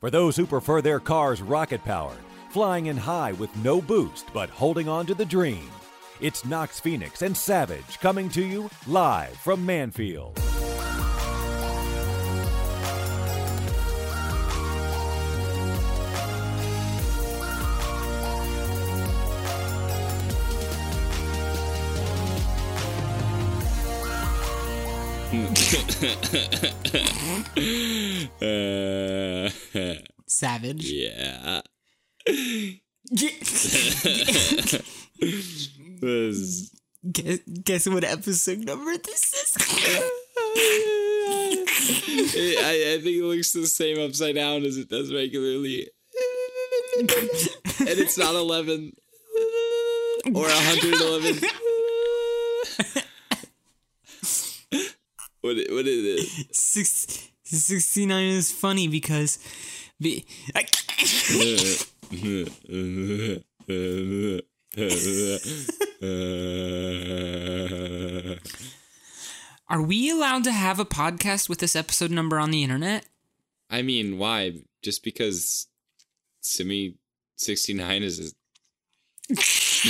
For those who prefer their cars rocket powered, flying in high with no boost but holding on to the dream. It's Knox Phoenix and Savage coming to you live from Mannfield. Uh, Savage. yeah. Guess, guess what episode number this is? I, I think it looks the same upside down as it does regularly. and it's not 11 or 111. what, it- what is it? Six, 69 is funny because. Be, are we allowed to have a podcast with this episode number on the internet? I mean, why? Just because Simi 69 is a... it's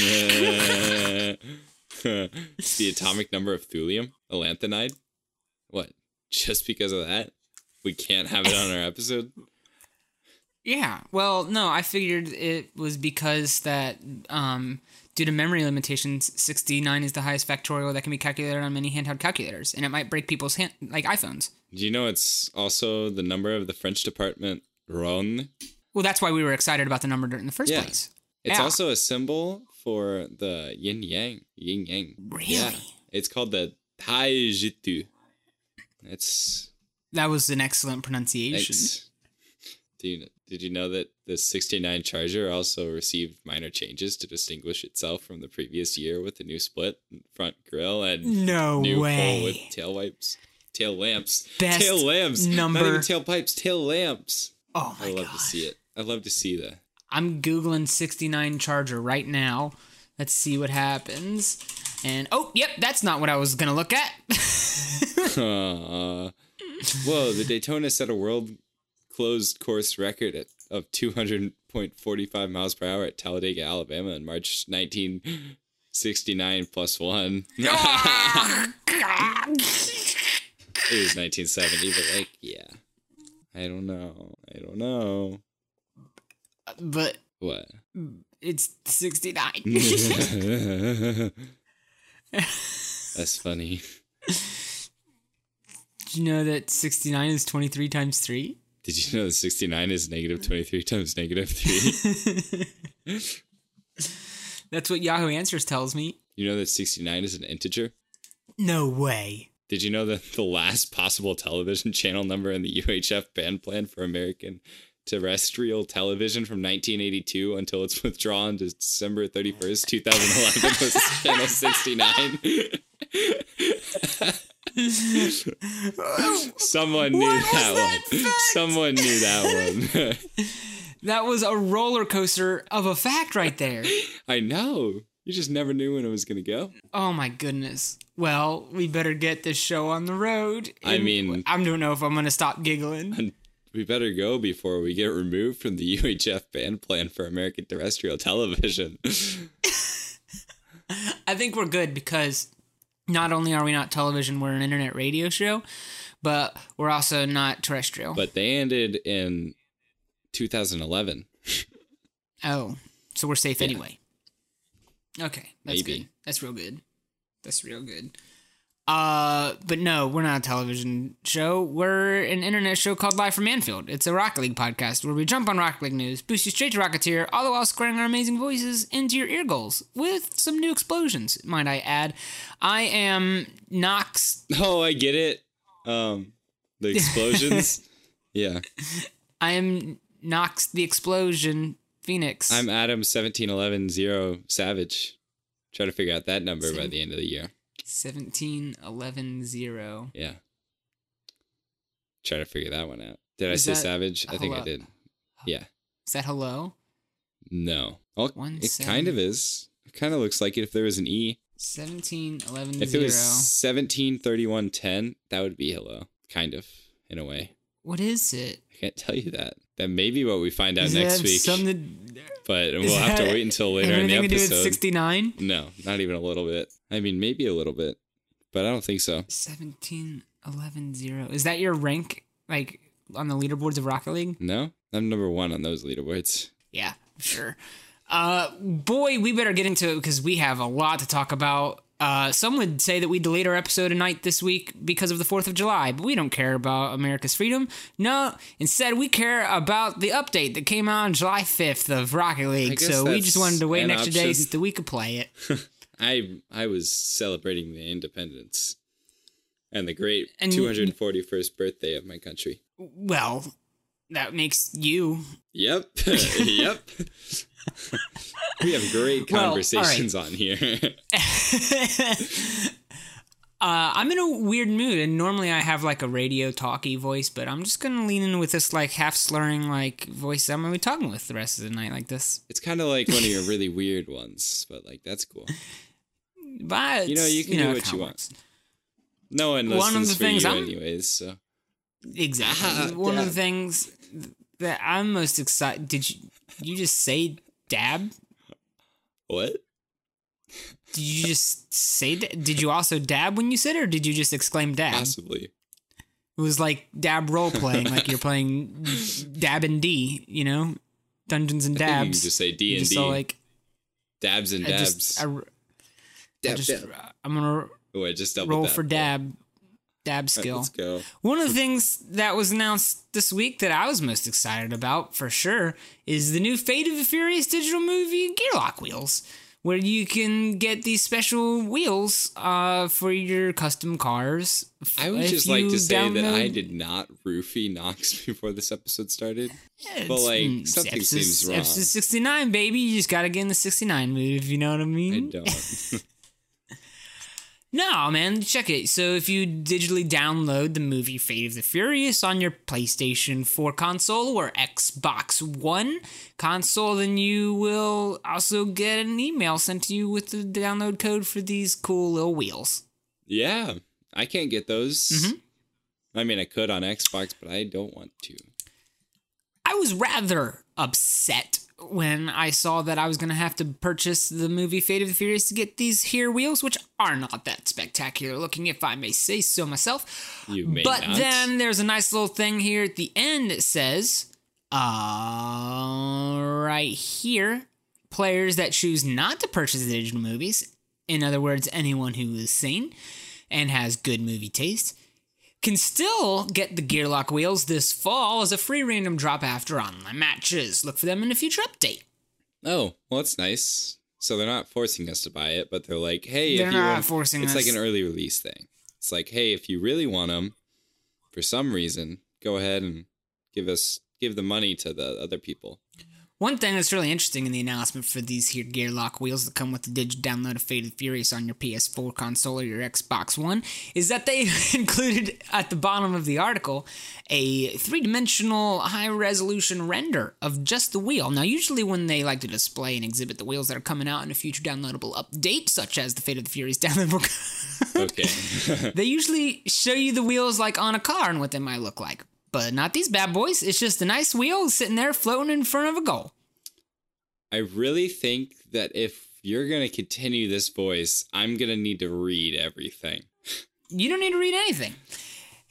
the atomic number of thulium, a lanthanide. What? Just because of that? We can't have it on our episode? Yeah. Well, no, I figured it was because that um, due to memory limitations, 69 is the highest factorial that can be calculated on many handheld calculators, and it might break people's hand like iPhones. Do you know it's also the number of the French department Rhône? Well, that's why we were excited about the number in the first Yeah. place. It's Yeah. also a symbol for the yin yang. Yin yang. Really? Yeah. It's called the Taijitu. It's That was an excellent pronunciation. Thanks. Do you, did you know that the 69 Charger also received minor changes to distinguish itself from the previous year with a new split front grille and No new way. with tail wipes, tail lamps, Best tail lamps, number- not even tail pipes, tail lamps. Oh my I love god. to see it. I love to see that. I'm googling 69 Charger right now. Let's see what happens. And oh, yep, that's not what I was gonna look at. Uh, whoa! The Daytona set a world closed course record at, of 200.45 miles per hour at Talladega, Alabama, in March 1969 plus one. Ah, it was 1970, but like, yeah. I don't know. I don't know. but What? it's 69. That's funny. Did you know that 69 is 23 times 3? Did you know that 69 is negative 23 times negative 3? That's what Yahoo Answers tells me. you know that 69 is an integer? No way. Did you know that the last possible television channel number in the UHF band plan for American terrestrial television from 1982 until its withdrawal on December 31st, 2011 was channel 69? Someone knew that, that one. fact? Someone knew that one. That was a roller coaster of a fact right there. I know. You just never knew when it was going to go. Oh my goodness. Well, we better get this show on the road. I mean- I don't know if I'm going to stop giggling. We better go before we get removed from the UHF band plan for American terrestrial television. I think we're good because not only are we not television, we're an internet radio show, but we're also not terrestrial. but they ended in 2011. oh, so we're safe Yeah. anyway. Okay, that's Maybe. good. That's real good. That's real good. Uh, but no, we're not a television show. We're an internet show called Live from Mannfield. It's a Rocket League podcast where we jump on Rocket League news, boost you straight to Rocketeer, all the while squaring our amazing voices into your ear goals with some new explosions, might I add. I am Knox. Oh, I get it. Um, the explosions. yeah, I am Knox the Explosion Phoenix. I'm Adam seventeen eleven zero Savage. Try to figure out that number by the end of the year. 17 11 0. Yeah. Try to figure that one out. Did I say Savage? I think I did. Yeah. Is that hello? No. Oh, well, One it seven. kind of is. It kind of looks like it if there was an E. 17 11 If 0. it was 17 31 10, that would be hello. Kind of, in a way. What is it? I can't tell you that. That may be what we find out Does next week. something to- but we'll have to wait until later in the anything to do episode. 69? No, not even a little bit. I mean, maybe a little bit, but I don't think so. 17, 11, 0. Is that your rank, like, on the leaderboards of Rocket League? No, I'm number one on those leaderboards. Yeah, sure. Uh, boy, we better get into it because we have a lot to talk about. Uh, some would say that we delayed our episode tonight this week because of the 4th of July, but we don't care about America's freedom. No, instead, we care about the update that came out on July 5th of Rocket League. So we just wanted to wait an extra day so that we could play it. I I was celebrating the independence and the great And 241st birthday of my country. Well, that makes you. Yep, yep. We have great Well, all right. conversations on here. Uh, I'm in a weird mood, and normally I have like a radio talky voice, but I'm just gonna lean in with this like half slurring like voice I'm gonna be talking with the rest of the night like this. it's kind of like one of your really weird ones, but like that's cool. But You know, you can do know, what you it want. works. No one One of listens the for things you I'm- anyways, so Exactly. Ah, One of the things that I'm most excited. Did you you just say dab? what? Did you just say? da- Did you also dab when you said, it, or did you just exclaim dab? Possibly. It was like dab role playing, like you're playing dab and D. You know, Dungeons and I you Dabs. just say D and D. like Dabs and I dabs. just, I, I dab, just dab. I'm gonna Oh, I just doubled roll for dab, dab skill. let's go. One of the things that was announced this week that I was most excited about for sure is the new Fate of the Furious digital movie Gearlock wheels, where you can get these special wheels uh, for your custom cars. I would If just like to say that I did not roofie Knox before this episode started. Yeah, but, like, mm, something episode- seems wrong. Episode 69, baby. You just gotta get in the 69 move, you know what I mean? I don't. No, man, check it. So if you digitally download the movie Fate of the Furious on your PlayStation 4 console or Xbox One console, then you will also get an email sent to you with the download code for these cool little wheels. yeah, I can't get those. Mm-hmm. I mean, I could on Xbox, but I don't want to. I was rather upset when I saw that I was going to have to purchase the movie Fate of the Furious to get these here wheels, which are not that spectacular looking, if I may say so myself. You may but not. then there's a nice little thing here at the end that says, uh, right here, players that choose not to purchase the digital movies, in other words, anyone who is sane and has good movie taste, can still get the Gearlock wheels this fall as a free random drop after online matches. Look for them in a future update. Oh, well, that's nice. So they're not forcing us to buy it, but they're like, hey, They're if you not want, forcing it's us. like an early release thing. It's like, hey, if you really want them, for some reason, go ahead and give us give the money to the other people. One thing that's really interesting in the announcement for these here Gearlock wheels that come with the digital download of Fate of the Furious on your PS4 console or your Xbox One is that they included at the bottom of the article a three dimensional high resolution render of just the wheel. Now, usually when they like to display and exhibit the wheels that are coming out in a future downloadable update, such as the Fate of the Furious downloadable, Okay. they usually show you the wheels like on a car and what they might look like. But not these bad boys. It's just a nice wheel sitting there floating in front of a goal. I really think that if you're going to continue this voice, I'm going to need to read everything. You don't need to read anything.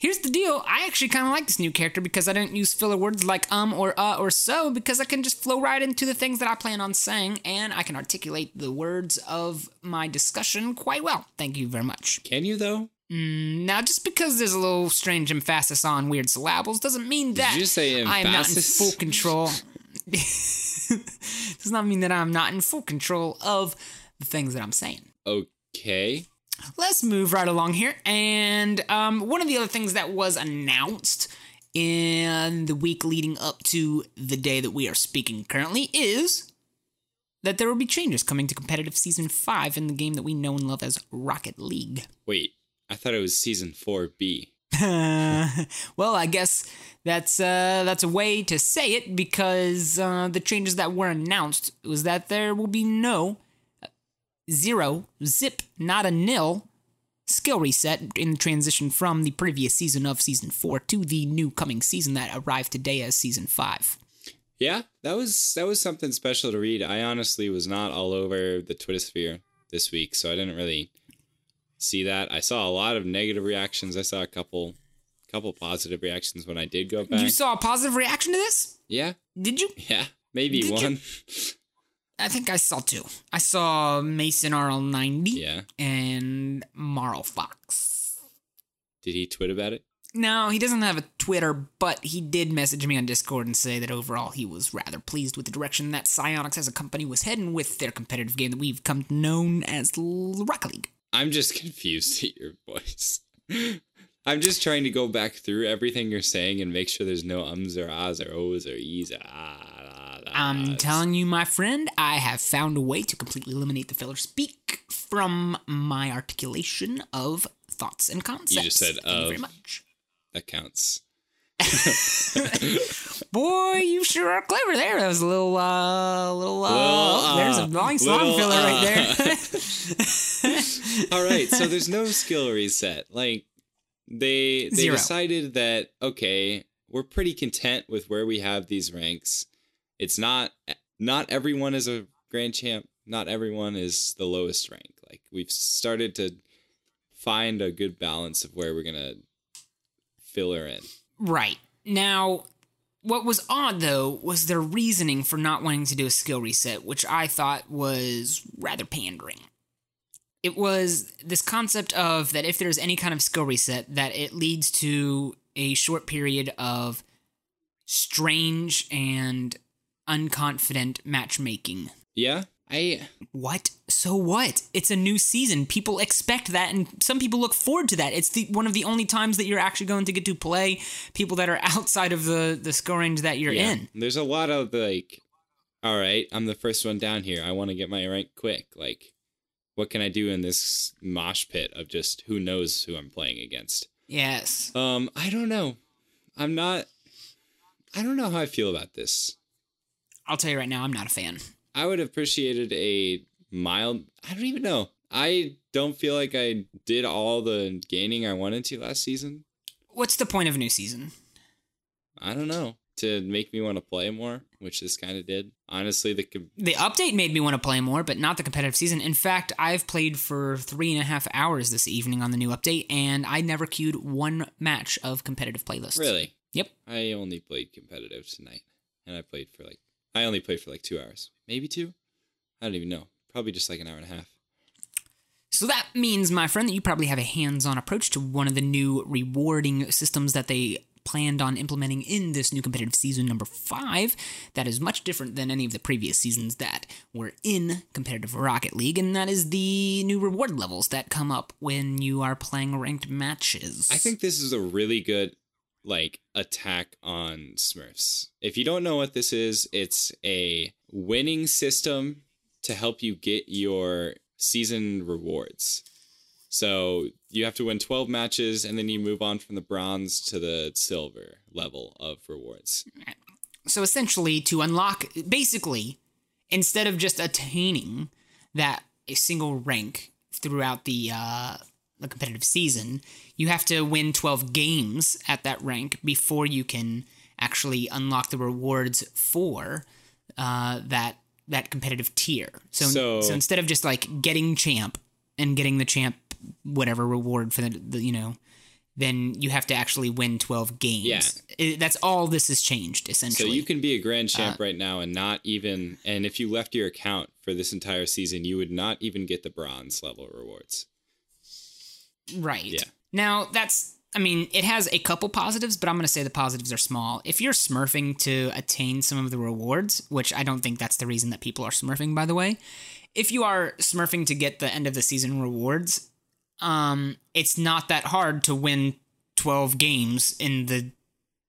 Here's the deal. I actually kind of like this new character because I don't use filler words like um or uh or so because I can just flow right into the things that I plan on saying and I can articulate the words of my discussion quite well. Thank you very much. Can you, though? Now, just because there's a little strange emphasis on weird syllables doesn't mean that you say I am not in full control. Does not mean that I'm not in full control of the things that I'm saying. Okay. let's move right along here. And um, one of the other things that was announced in the week leading up to the day that we are speaking currently is that there will be changes coming to competitive season 5 in the game that we know and love as Rocket League. Wait, I thought it was season 4B. well, I guess that's uh, that's a way to say it because uh, the changes that were announced was that there will be no uh, zero zip, not a nil skill reset in the transition from the previous season of season four to the new coming season that arrived today as season five. Yeah, that was that was something special to read. I honestly was not all over the Twitter sphere this week, so I didn't really see that. I saw a lot of negative reactions. I saw a couple couple positive reactions when I did go back. You saw a positive reaction to this? yeah, Did you? yeah, maybe Did you? one. I think I saw two. I saw Mason RL90 yeah. and Marl Fox. Did he tweet about it? No, he doesn't have a Twitter, but he did message me on Discord and say that overall he was rather pleased with the direction that Psyonix as a company was heading with their competitive game that we've come to know as Rocket League. I'm just confused at your voice. I'm just trying to go back through everything you're saying and make sure there's no ums or ahs or ohs or e's or ah. I'm telling you, my friend, I have found a way to completely eliminate the filler speak from my articulation of thoughts and concepts. You just said Thank you very much. that counts. Boy, you sure are clever there. That was a little, uh, little, uh, Little, there's a uh, long song little, filler right uh, there. All right, so there's no skill reset. Like they they Zero. decided that okay, we're pretty content with where we have these ranks. It's not not everyone is a grand champ. Not everyone is the lowest rank. Like we've started to find a good balance of where we're gonna fill her in. Right. Now, what was odd though was their reasoning for not wanting to do a skill reset, which I thought was rather pandering. It was this concept of that if there's any kind of skill reset, that it leads to a short period of strange and unconfident matchmaking. Yeah, I What? So what? It's a new season. People expect that, and some people look forward to that. It's the one of the only times that you're actually going to get to play people that are outside of the the skill range that you're yeah. in. There's a lot of like, all right, I'm the first one down here. I want to get my rank quick. Like, what can I do in this mosh pit of just who knows who I'm playing against? Yes. Um, I don't know. I'm not. I don't know how I feel about this. I'll tell you right now, I'm not a fan. I would have appreciated a mild. I don't even know. I don't feel like I did all the gaining I wanted to last season. What's the point of a new season? I don't know. To make me want to play more, which this kind of did. Honestly, the com- The update made me want to play more, but not the competitive season. In fact, I've played for three and a half hours this evening on the new update, and I never queued one match of competitive playlists. really, Yep. I only played competitive tonight, and I played for like I only played for like two hours, maybe two. I don't even know. Probably just like an hour and a half. So that means, my friend, that you probably have a hands on approach to one of the new rewarding systems that they planned on implementing in this new competitive season number five. That is much different than any of the previous seasons that were in competitive Rocket League, and that is the new reward levels that come up when you are playing ranked matches. I think this is a really good like attack on Smurfs. If you don't know what this is, it's a winning system to help you get your season rewards. So you have to win 12 matches and then you move on from the bronze to the silver level of rewards. So essentially, to unlock, basically, instead of just attaining that a single rank throughout the uh, the competitive season, you have to win twelve games at that rank before you can actually unlock the rewards for uh, that that competitive tier. So, So- so instead of just like getting champ and getting the champ whatever reward for the, the you know then you have to actually win 12 games. Yeah. I- that's all this has changed essentially. So you can be a grand uh, champ right now and not even and if you left your account for this entire season, you would not even get the bronze level rewards. Right. Yeah. Now, that's, I mean, it has a couple positives, but I'm going to say the positives are small. If you're smurfing to attain some of the rewards, which I don't think that's the reason that people are smurfing, by the way, if you are smurfing to get the end of the season rewards, um, it's not that hard to win 12 games in the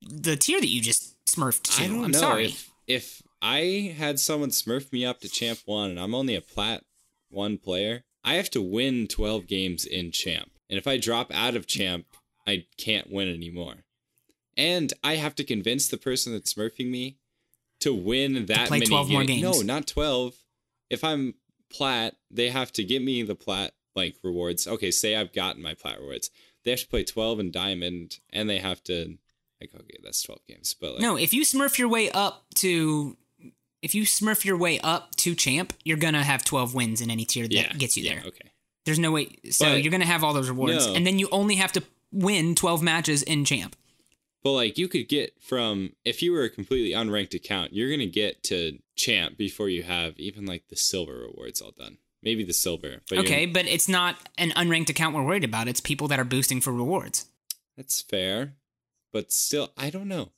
the tier that you just smurfed to. I don't am know sorry. if if I had someone smurf me up to champ one and I'm only a plat one player, I have to win 12 games in champ. And if I drop out of champ, I can't win anymore. And I have to convince the person that's smurfing me to win that play many 12 more games. No, not 12. If I'm plat, they have to get me the plat like rewards. Okay, say I've gotten my plat rewards. They have to play 12 in diamond and they have to like okay, that's 12 games. But like No, if you smurf your way up to if you smurf your way up to champ, you're gonna have 12 wins in any tier that yeah, gets you yeah, there. Okay. There's no way. So But- you're gonna have all those rewards, No. and then you only have to win 12 matches in champ. But like you could get from if you were a completely unranked account, you're gonna get to champ before you have even like the silver rewards all done. Maybe the silver. But Okay, but it's not an unranked account we're worried about. It's people that are boosting for rewards. that's fair. But still, I don't know.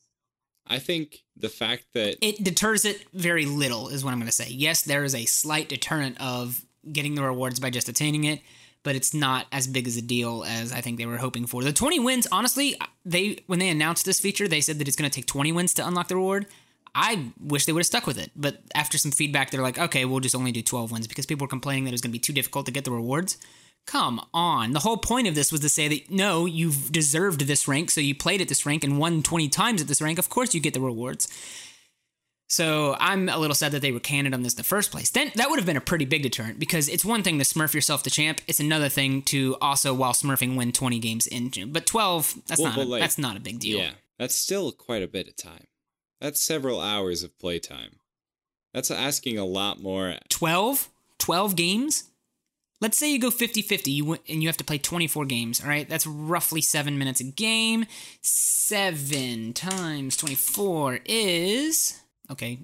I think the fact that It deters it very little, is what I'm going to say. Yes, there is a slight deterrent of getting the rewards by just attaining it, but it's not as big as a deal as I think they were hoping for. The 20 wins, honestly, they when they announced this feature, they said that it's going to take 20 wins to unlock the reward. I wish they would have stuck with it, but after some feedback, they're like, okay, we'll just only do 12 wins because people were complaining that it was going to be too difficult to get the rewards. Come on. The whole point of this was to say that no, you've deserved this rank, so you played at this rank and won 20 times at this rank. Of course, you get the rewards. So I'm a little sad that they were candid on this in the first place. Then that would have been a pretty big deterrent because it's one thing to smurf yourself to champ. It's another thing to also while smurfing win 20 games in. June. But 12, that's Well, not but, like, that's not a big deal. yeah, that's still quite a bit of time. That's several hours of playtime. That's asking a lot more. 12 12 games let's say you go 50-50 you and you have to play 24 games all right that's roughly seven minutes a game seven times 24 is okay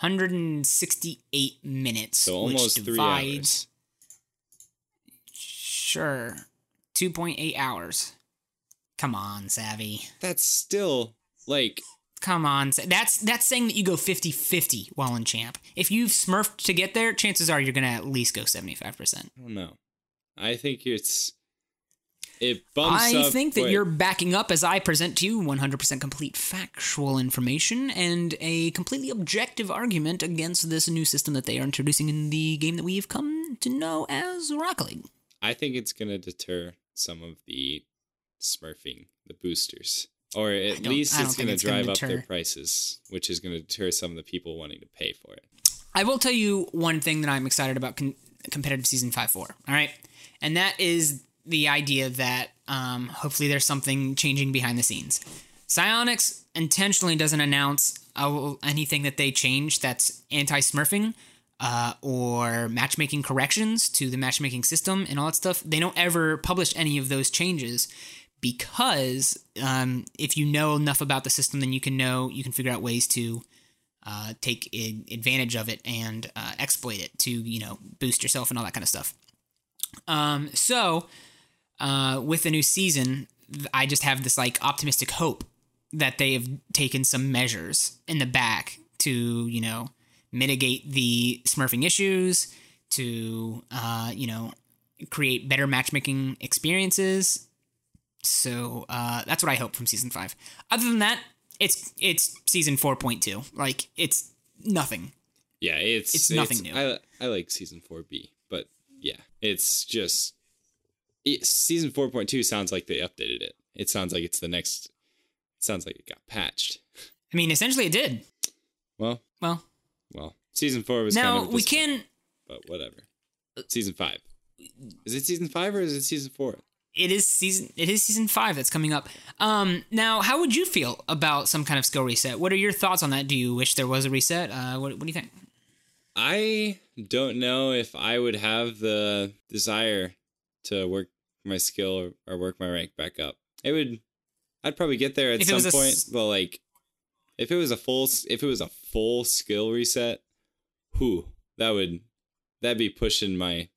168 minutes So which almost three divides- hours. sure 2.8 hours come on savvy That's still like Come on. That's that's saying that you go 50-50 while in champ. If you've smurfed to get there, chances are you're going to at least go 75%. I don't know. I think it's it bumps I think that you're backing up as I present to you 100% complete factual information and a completely objective argument against this new system that they are introducing in the game that we've come to know as Rocket League. I think it's gonna deter some of the smurfing, the boosters. Or at least it's it's gonna drive up their prices, which is gonna deter some of the people wanting to pay for it. I will tell you one thing that I'm excited about con- competitive season five four. All right. And that is the idea that um, hopefully there's something changing behind the scenes. Psyonix intentionally doesn't announce uh, anything that they change that's anti smurfing uh, or matchmaking corrections to the matchmaking system and all that stuff. They don't ever publish any of those changes because um, if you know enough about the system, then you can know, you can figure out ways to uh, take advantage of it and uh, exploit it to you know boost yourself and all that kind of stuff. Um, so uh, with the new season, I just have this like optimistic hope that they have taken some measures in the back to you know mitigate the smurfing issues, to uh, you know create better matchmaking experiences. So uh, that's what I hope from season five. Other than that, it's it's season four point two. Like it's nothing. Yeah, it's It's nothing new. I I like season four B, but yeah, it's just it, season four point two sounds like they updated it. It sounds like it's the next. It sounds like it got patched. I mean, essentially, it did. Well, Well, well, season four was now kind of we can. but whatever. Season five. Is it season five or is it season four? It is season. It is season five that's coming up. Um, now, how would you feel about some kind of skill reset? What are your thoughts on that? Do you wish there was a reset? Uh, what, what do you think? I don't know if I would have the desire to work my skill or, or work my rank back up. It would. I'd probably get there at If some point. s- but like, if it was a full, if it was a full skill reset, who that would, that'd be pushing my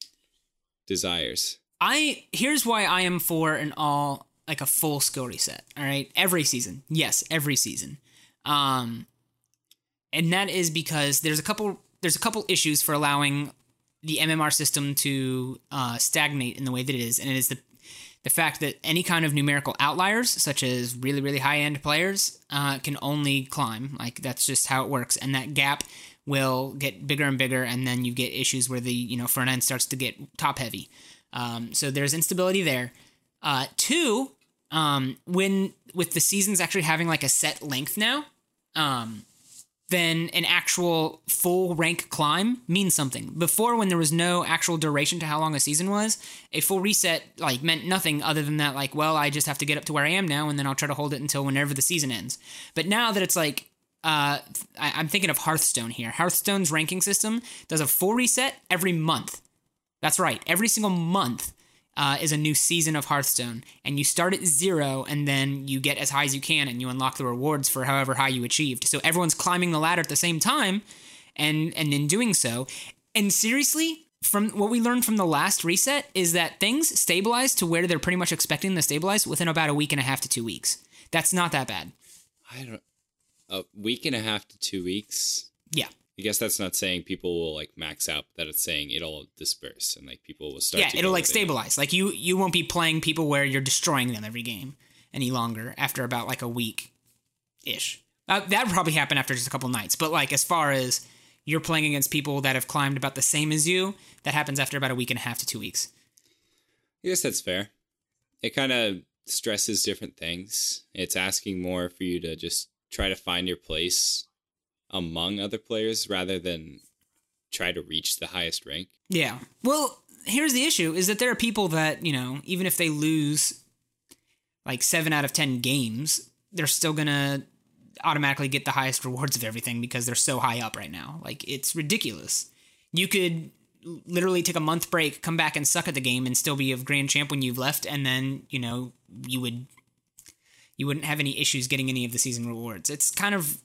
desires. I here's why I am for an all like a full skill reset. All right, every season, yes, every season, um, and that is because there's a couple there's a couple issues for allowing the MMR system to uh, stagnate in the way that it is, and it is the the fact that any kind of numerical outliers, such as really really high end players, uh, can only climb. Like that's just how it works, and that gap will get bigger and bigger, and then you get issues where the you know front end starts to get top heavy. Um, so there's instability there. Uh, two, um, when with the seasons actually having like a set length now, um, then an actual full rank climb means something. Before, when there was no actual duration to how long a season was, a full reset like meant nothing other than that, like, well, I just have to get up to where I am now, and then I'll try to hold it until whenever the season ends. But now that it's like, uh, I, I'm thinking of Hearthstone here. Hearthstone's ranking system does a full reset every month. That's right, every single month uh, is a new season of Hearthstone, and you start at zero, and then you get as high as you can, and you unlock the rewards for however high you achieved. So everyone's climbing the ladder at the same time, and and in doing so, and seriously, from what we learned from the last reset is that things stabilize to where they're pretty much expecting to stabilize within about a week and a half to two weeks. That's not that bad. I don't. A week and a half to two weeks. Yeah. I guess that's not saying people will like max out. That it's saying it'll disperse and like people will start. yeah, it'll like stabilize. Like you you won't be playing people where you're destroying them every game any longer after about like a week ish. Uh, that probably happen after just a couple nights. But like as far as you're playing against people that have climbed about the same as you, that happens after about a week and a half to two weeks. I guess that's fair. It kind of stresses different things. It's asking more for you to just try to find your place among other players rather than try to reach the highest rank. Yeah. Well, here's the issue is that there are people that, you know, even if they lose like 7 out of 10 games, they're still going to automatically get the highest rewards of everything because they're so high up right now. Like it's ridiculous. You could literally take a month break, come back and suck at the game and still be a grand champ when you've left and then, you know, you would you wouldn't have any issues getting any of the season rewards. It's kind of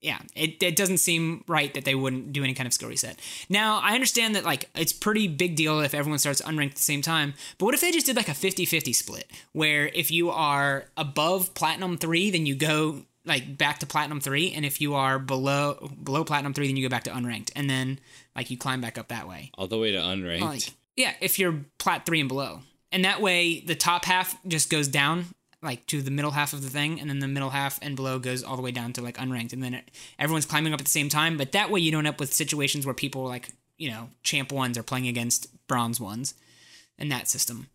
yeah, it, it doesn't seem right that they wouldn't do any kind of skill reset. Now, I understand that like it's pretty big deal if everyone starts unranked at the same time, but what if they just did like a 50-50 split where if you are above platinum 3, then you go like back to platinum 3 and if you are below below platinum 3 then you go back to unranked and then like you climb back up that way. All the way to unranked. Like yeah, if you're plat 3 and below. And that way the top half just goes down like to the middle half of the thing and then the middle half and below goes all the way down to like unranked and then it, everyone's climbing up at the same time but that way you don't end up with situations where people like you know champ ones are playing against bronze ones in that system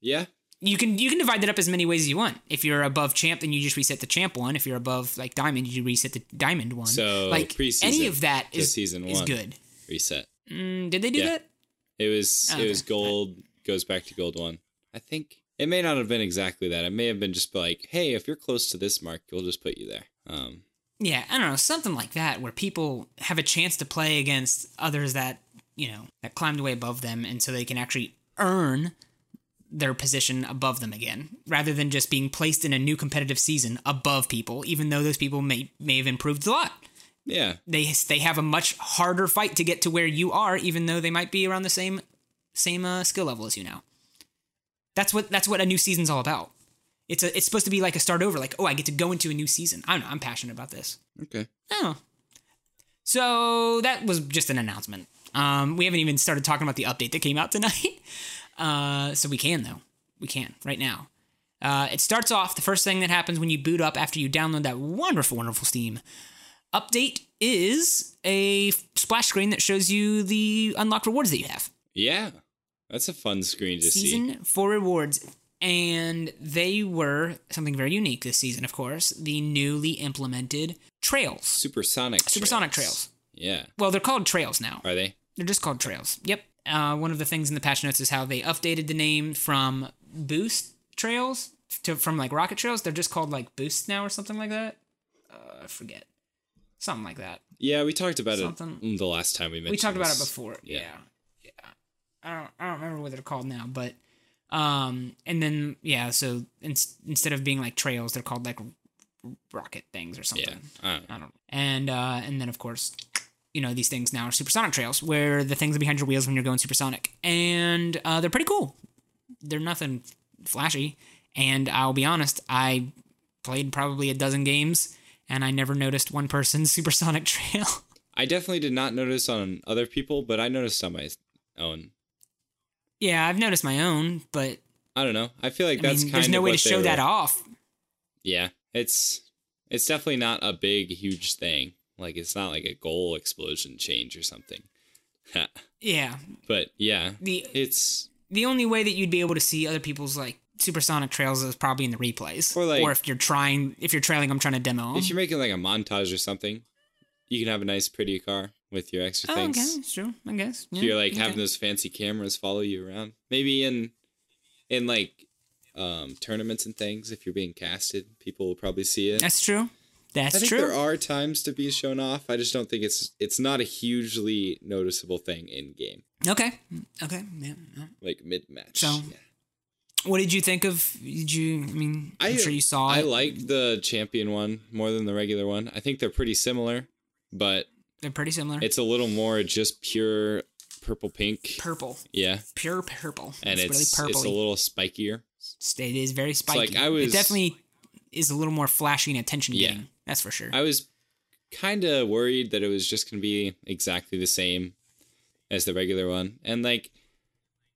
yeah. you can you can divide that up as many ways as you want if you're above champ then you just reset the champ one if you're above like diamond you reset the diamond one So, like any of that is is season is one. good Reset. mm, did they do Yeah. that It was Okay. it was gold goes back to gold one. I think it may not have been exactly that. It may have been just like, hey, if you're close to this mark, we'll just put you there. Um, Yeah, I don't know, something like that where people have a chance to play against others that, you know, that climbed way above them and so they can actually earn their position above them again rather than just being placed in a new competitive season above people even though those people may may have improved a lot. yeah, They they have a much harder fight to get to where you are even though they might be around the same same uh, skill level as you now. That's what that's what a new season's all about. It's a it's supposed to be like a start over like, "Oh, I get to go into a new season." I don't know, I'm passionate about this. okay. Oh. So that was just an announcement. Um, we haven't even started talking about the update that came out tonight. Uh, so we can though. We can right now. Uh, it starts off the first thing that happens when you boot up after you download that wonderful, wonderful Steam update is a splash screen that shows you the unlocked rewards that you have. Yeah, that's a fun screen to see. season four rewards. And they were something very unique this season, of course, the newly implemented trails. Supersonic. Supersonic trails. Yeah. Well, they're called trails now. Are they? They're just called trails. Yep. Uh, one of the things in the patch notes is how they updated the name from Boost Trails to from like Rocket Trails. They're just called like Boost now or something like that. Uh, I forget. Something like that. Yeah, we talked about Something- it the last time we mentioned. we talked about it before. Yeah. yeah. I don't. I don't remember what they're called now, but um, and then yeah. So in, instead of being like trails, they're called like rocket things or something. Yeah. I don't know. I don't. And uh, and then of course, you know these things now are supersonic trails, where the things are behind your wheels when you're going supersonic, and uh, they're pretty cool. They're nothing flashy, and I'll be honest, I played probably a dozen games, and I never noticed one person's supersonic trail. I definitely did not notice on other people, but I noticed on my own. Yeah, I've noticed my own, but I don't know. I feel like I that's mean, there's no way to show that off. Yeah, it's it's definitely not a big, huge thing. Like it's not like a goal explosion change or something. Yeah, but yeah, the it's the only way that you'd be able to see other people's like supersonic trails is probably in the replays, Or, like- or if you're trying, if you're trailing I'm trying to demo 'em. if you're making like a montage or something, you can have a nice, pretty car with your extra Oh, okay, things. that's true. I guess. Yeah, you're like okay. having those fancy cameras follow you around. Maybe in in like um tournaments and things, if you're being casted, people will probably see it. That's true. That's I think true. there are times to be shown off. I just don't think it's it's not a hugely noticeable thing in game, Okay. Okay. Yeah. yeah. like mid match. So, What did you think of? Did you? I mean, I'm I sure you saw I it. like the champion one more than the regular one. I think they're pretty similar, but They're pretty similar. it's a little more just pure purple pink. purple, Yeah, pure purple. and it's really purple. it's a little spikier. It is very spiky. like I was- It definitely is a little more flashy and attention Yeah. getting. That's for sure. I was kind of worried that it was just going to be exactly the same as the regular one. And like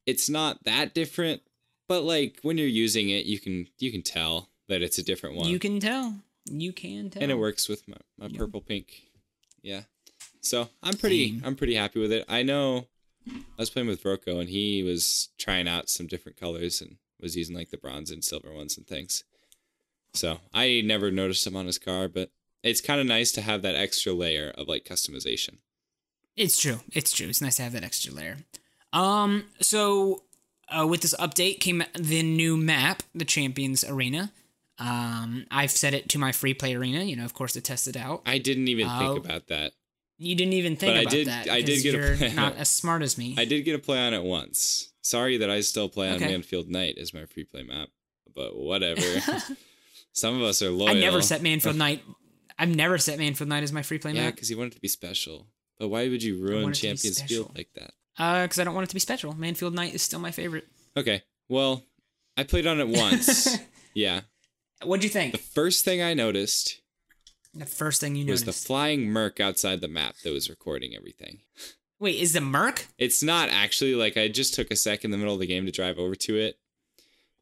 it's not that different, but like when you're using it, you can you can tell that it's a different one. You can tell. You can tell. and it works with my, my purple pink. Yeah. So, I'm pretty Same. I'm pretty happy with it. I know I was playing with Rocco and he was trying out some different colors and was using like the bronze and silver ones and things. So, I never noticed them on his car, but it's kind of nice to have that extra layer of like customization. It's true. It's true. It's nice to have that extra layer. Um. So, uh, with this update came the new map, the Champions Arena. Um, I've set it to my free play arena. You know, of course, to test it out. I didn't even Oh. think about that. You didn't even think But I about did- that. I did get a you're play- not as smart as me. I did get a play on it once. Sorry that I still play on Okay. Mannfield Night as my free play map, but whatever. Some of us are loyal. I never set Mannfield Night. I've never set Mannfield Night as my free play Yeah, map. Yeah, because you want it to be special. But why would you ruin want it to be Champions. Field like that? Uh, because I don't want it to be special. Mannfield Night is still my favorite. Okay, well, I played on it once. yeah. What'd you think? The first thing I noticed The first thing you noticed was the flying Merc outside the map that was recording everything. Wait, is the Merc? It's not actually like I just took a sec in the middle of the game to drive over to it,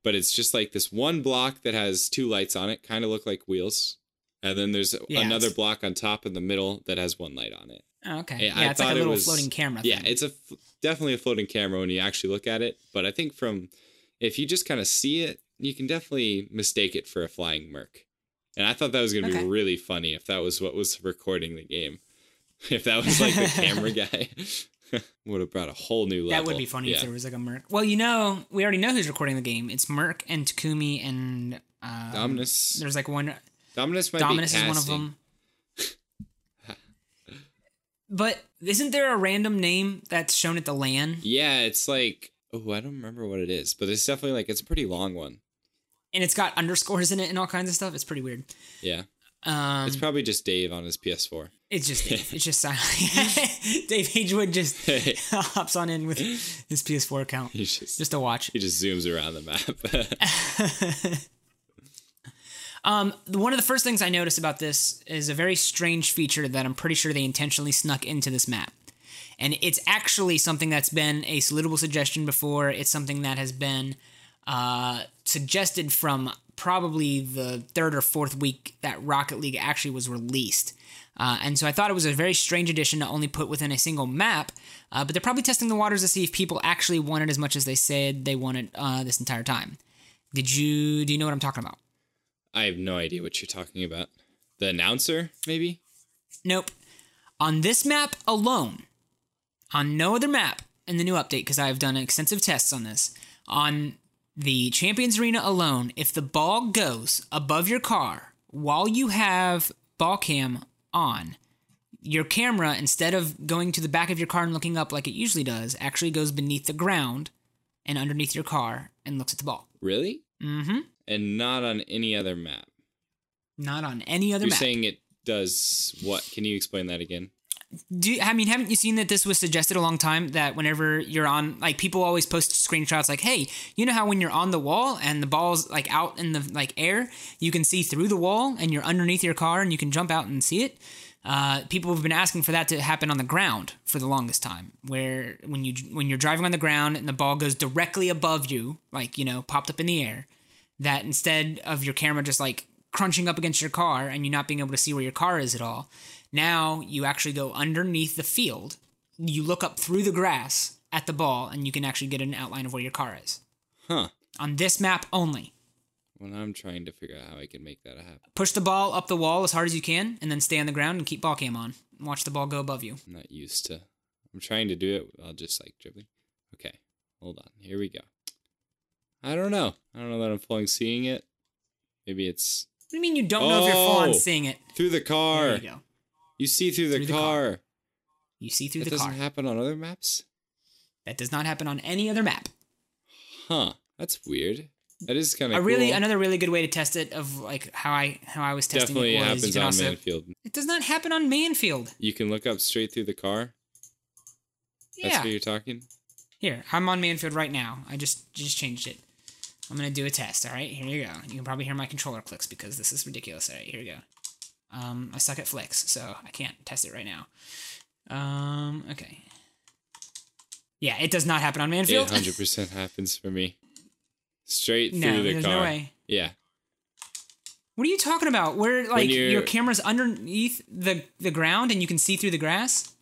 but it's just like this one block that has two lights on it, kind of look like wheels. And then there's Yeah, another block on top in the middle that has one light on it. Oh, okay. Yeah, I it's like a little was- floating camera. Yeah, it's a f- definitely a floating camera when you actually look at it. But I think from if you just kind of see it, you can definitely mistake it for a flying Merc. And I thought that was gonna Okay. be really funny if that was what was recording the game. If that was like the camera guy, would have brought a whole new level. That would be funny Yeah. if there was like a Merc. Well, you know, we already know who's recording the game. It's Merc and Takumi and um, Dominus. There's like one. Dominus might Dominus is one of them. but isn't there a random name that's shown at the LAN? Yeah, it's like oh, I don't remember what it is, but it's definitely like it's a pretty long one. And it's got underscores in it and all kinds of stuff. It's pretty weird. Yeah, Um, it's probably just Dave on his PS4. It's just Dave. It's just silent. Dave Hagewood just hops on in with his PS4 account just just to watch. he just zooms around the map. Um, one of the first things I noticed about this is a very strange feature that I'm pretty sure they intentionally snuck into this map. And it's actually something that's been a salutable suggestion before. It's something that has been uh, suggested from probably the third or fourth week that Rocket League actually was released. Uh, and so I thought it was a very strange addition to only put within a single map, uh, but they're probably testing the waters to see if people actually want it as much as they said they wanted uh, this entire time. Did you do you know what I'm talking about? I have no idea what you're talking about. The announcer, maybe? Nope. On this map alone, on no other map in the new update, because I've done extensive tests on this, on the Champions Arena alone, if the ball goes above your car while you have ball cam on, your camera, instead of going to the back of your car and looking up like it usually does, actually goes beneath the ground and underneath your car and looks at the ball. Really? Mm-hmm. And not on any other map. Not on any other You're map. saying it does what? Can you explain that again? Do I mean, haven't you seen that this was suggested a long time that whenever you're on, like people always post screenshots like, hey, you know how when you're on the wall and the ball's like out in the like air, you can see through the wall and you're underneath your car and you can jump out and see it. Uh, people have been asking for that to happen on the ground for the longest time, where when you when you're driving on the ground and the ball goes directly above you, like you know, popped up in the air, that instead of your camera just like crunching up against your car and you not being able to see where your car is at all, now you actually go underneath the field. You look up through the grass at the ball and you can actually get an outline of where your car is. Huh. On this map only. Well, I'm trying to figure out how I can make that happen. Push the ball up the wall as hard as you can, and then stay on the ground and keep ball cam on. Watch the ball go above you. I'm not used to. I'm trying to do it. I'll just like dribbling. Okay, hold on. Here we go. I don't know. I don't know that I'm fully seeing it. Maybe it's What do you mean you don't know if you're full on Oh. seeing it? through the car. There you go. You see through the Through the car. car. You see through That the car. That doesn't happen on other maps. that does not happen on any other map. Huh? That's weird. That is kind of a really cool. another really good way to test it of like how I how I was testing Definitely it was happens on also Mannfield. it does not happen on Mannfield. You can look up straight through the car. Yeah. That's what you're talking. Here, I'm on Mannfield right now. I just just changed it. I'm gonna do a test. All right, here you go. You can probably hear my controller clicks because this is ridiculous. All right, here we go. Um, I suck at flicks, so I can't test it right now. Um, okay. Yeah, it does not happen on It Mannfield. 100% happens for me. Straight through no, the there's car. no way. Yeah. What are you talking about? Where like your camera's underneath the the ground and you can see through the grass?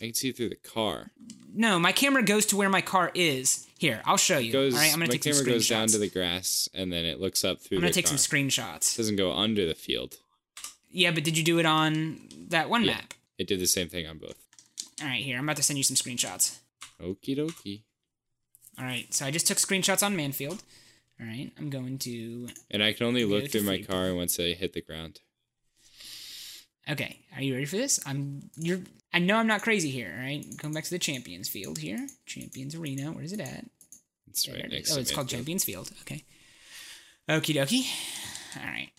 I can see through the car. No, my camera goes to where my car is. Here, I'll show you. Goes, All right, I'm gonna my take some camera goes down screenshots. to the grass and then it looks up through I'm gonna take car. some screenshots. doesn't go under the field. Yeah, but did you do it on that one Yeah. map? It did the same thing on both. All right, here I'm about to send you some screenshots. Okie dokie. All right, so I just took screenshots on Mannfield. All right, I'm going to. And I can only look through my car once I hit the ground. Okay, are you ready for this? I'm. You're. I know I'm not crazy here. All right, going back to the Champions Field here. Champions Arena. Where is it at? It's There right next Oh, it's called Mannfield. Champions Field. Okay. Okie dokie. All right.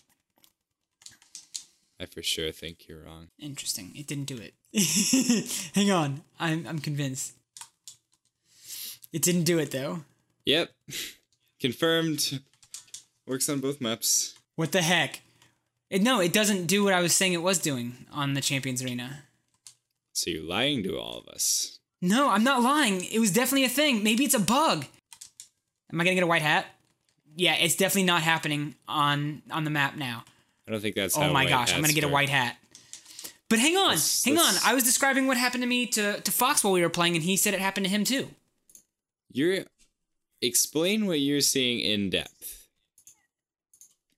I for sure think you're wrong. Interesting. It didn't do it. Hang on. I'm I'm convinced. It didn't do it though. Yep. Confirmed. Works on both maps. What the heck? It, no, it doesn't do what I was saying it was doing on the Champions Arena. So you're lying to all of us. No, I'm not lying. It was definitely a thing. Maybe it's a bug. Am I gonna get a white hat? Yeah, it's definitely not happening on on the map now. I don't think that's Oh my gosh, I'm gonna get a white hat. But hang on, Let's- hang let's- on. I was describing what happened to me to to Fox while we were playing, and he said it happened to him too. You're explain what you're seeing in depth.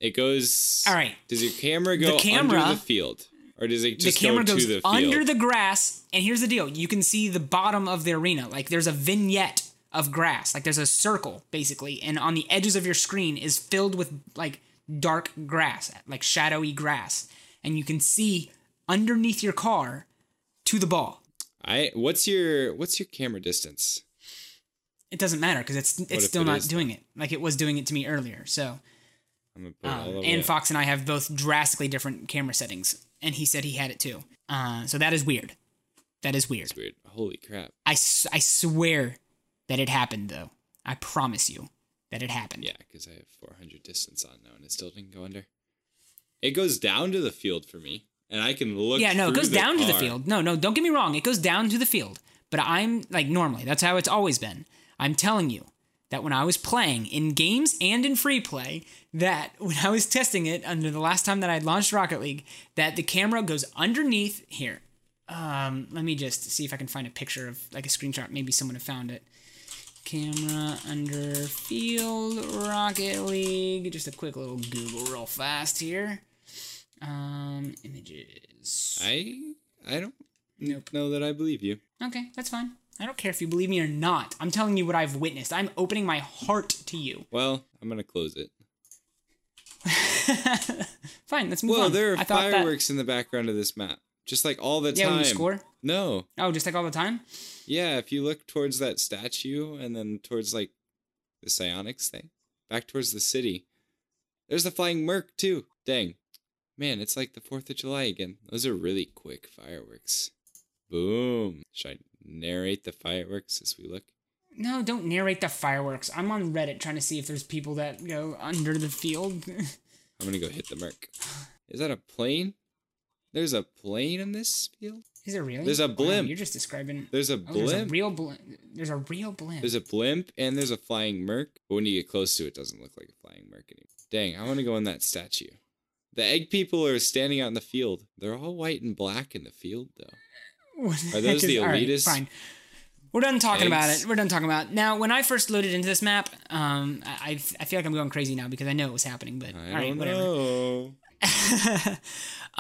It goes. All right. Does your camera go camera- under the field, or does it just the camera go goes to the field? under the grass, and here's the deal: you can see the bottom of the arena. Like there's a vignette of grass, like there's a circle basically, and on the edges of your screen is filled with like dark grass, like shadowy grass, and you can see underneath your car to the ball. I. What's your What's your camera distance? It doesn't matter because it's it's still it not is, doing it like it was doing it to me earlier. So, I'm gonna put it all um, and. Fox and I have both drastically different camera settings, and he said he had it too. Uh, so that is weird. That is weird. It's weird. Holy crap! I, s- I swear that it happened though. I promise you that it happened. Yeah, because I have 400 distance on now, and it still didn't go under. It goes down to the field for me, and I can look. Yeah, no, it goes down to the field. No, no, don't get me wrong. It goes down to the field. But I'm like normally, that's how it's always been. I'm telling you that when I was playing in games and in free play, that when I was testing it under the last time that I launched Rocket League, that the camera goes underneath here. Um, let me just see if I can find a picture of like a screenshot. Maybe someone have found it. Camera under field Rocket League. Just a quick little Google real fast here. Um, images. I I don't Nope. know that I believe you. Okay, that's fine. I don't care if you believe me or not. I'm telling you what I've witnessed. I'm opening my heart to you. Well, I'm gonna close it. fine, let's move Well, on. there are I thought that- fireworks in the background of this map, just like all the Yeah, time. score. No, Oh, just like all the time. yeah. If you look towards that statue and then towards like the Psyonix thing, back towards the city, there's the flying Merc too. Dang, man, it's like the Fourth of July again. Those are really quick fireworks. Boom. Should I narrate the fireworks as we look? No, don't narrate the fireworks. I'm on Reddit trying to see if there's people that go under the field. I'm gonna go hit the Merc. Is that a plane? There's a plane in this field. Is it really? There's a Wow, blimp. you're just describing. There's a Oh, there's a blimp. real blimp. There's a real blimp. There's a blimp and there's a flying merc. But when you get close to it, it doesn't look like a flying merc anymore. Dang, I want to go in that statue. The egg people are standing out in the field. They're all white and black in the field, though. Are those the is- all right, elitists? fine. We're done talking about it. We're done talking about it. Now, when I first loaded into this map, um, I, I feel like I'm going crazy now because I know it was happening. But I all right, don't whatever. know.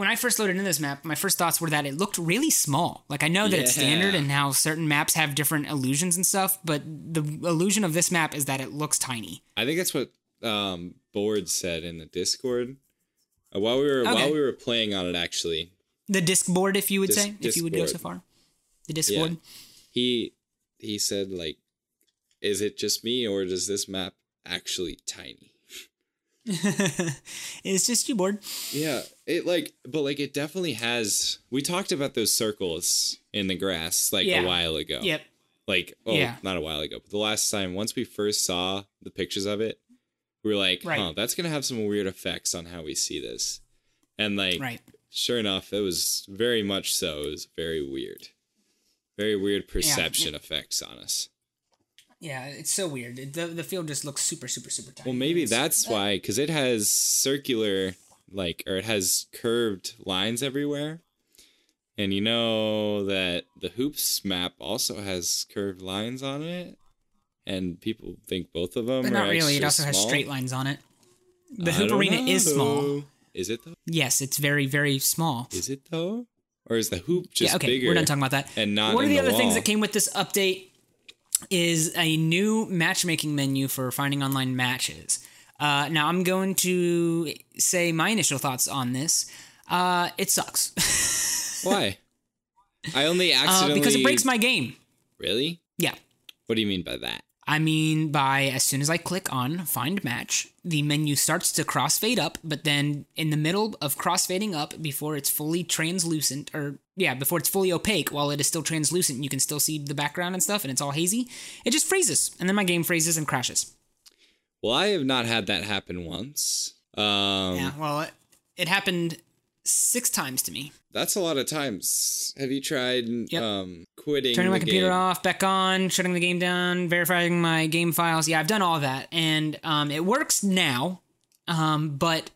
when I first loaded into this map, my first thoughts were that it looked really small. Like I know that it's standard and how certain maps have different illusions and stuff, but the illusion of this map is that it looks tiny. I think that's what um, Board said in the Discord uh, while we were Okay. while we were playing on it. Actually, The disc board, if you would Disc- say, if you would go so far. The disc Yeah. board. he he said like, "Is it just me or does this map actually tiny?" it's just you board. Yeah, it like, but like it definitely has. We talked about those circles in the grass like Yeah. a while ago. Yep. Like, oh, Yeah. not a while ago, but the last time, once we first saw the pictures of it, we were like, Right. huh, that's gonna have some weird effects on how we see this. And like, Right. sure enough, it was very much so. It was very weird, very weird perception effects on us. Yeah, it's so weird. The the field just looks super super super tiny. Well, maybe It's- that's why, because it has circular, like, or it has curved lines everywhere. And you know that the hoops map also has curved lines on it, and people think both of them But are not really. It also has straight lines on it. The I hoop arena is small. Is it though? Yes, it's very very small. Is it though? Or is the hoop just yeah, okay, bigger? we're done talking about that. and not One of the the other things that came with this update is a new matchmaking menu for finding online matches. Uh, now, I'm going to say my initial thoughts on this. Uh, it sucks Why? I only uh, because it breaks my game. Really? Yeah. What do you mean by that? I mean, by as soon as I click on find match, the menu starts to crossfade up, but then in the middle of crossfading up, before it's fully translucent, or yeah, before it's fully opaque, while it is still translucent, you can still see the background and stuff, and it's all hazy, it just freezes. And then my game freezes and crashes. Well, I have not had that happen once. Um, yeah, well, it, it happened six times to me. That's a lot of times. Have you tried Yep. um, quitting? Turning my computer game? off, back on, shutting the game down, verifying my game files. Yeah, I've done all that, and um, it works now. Um, but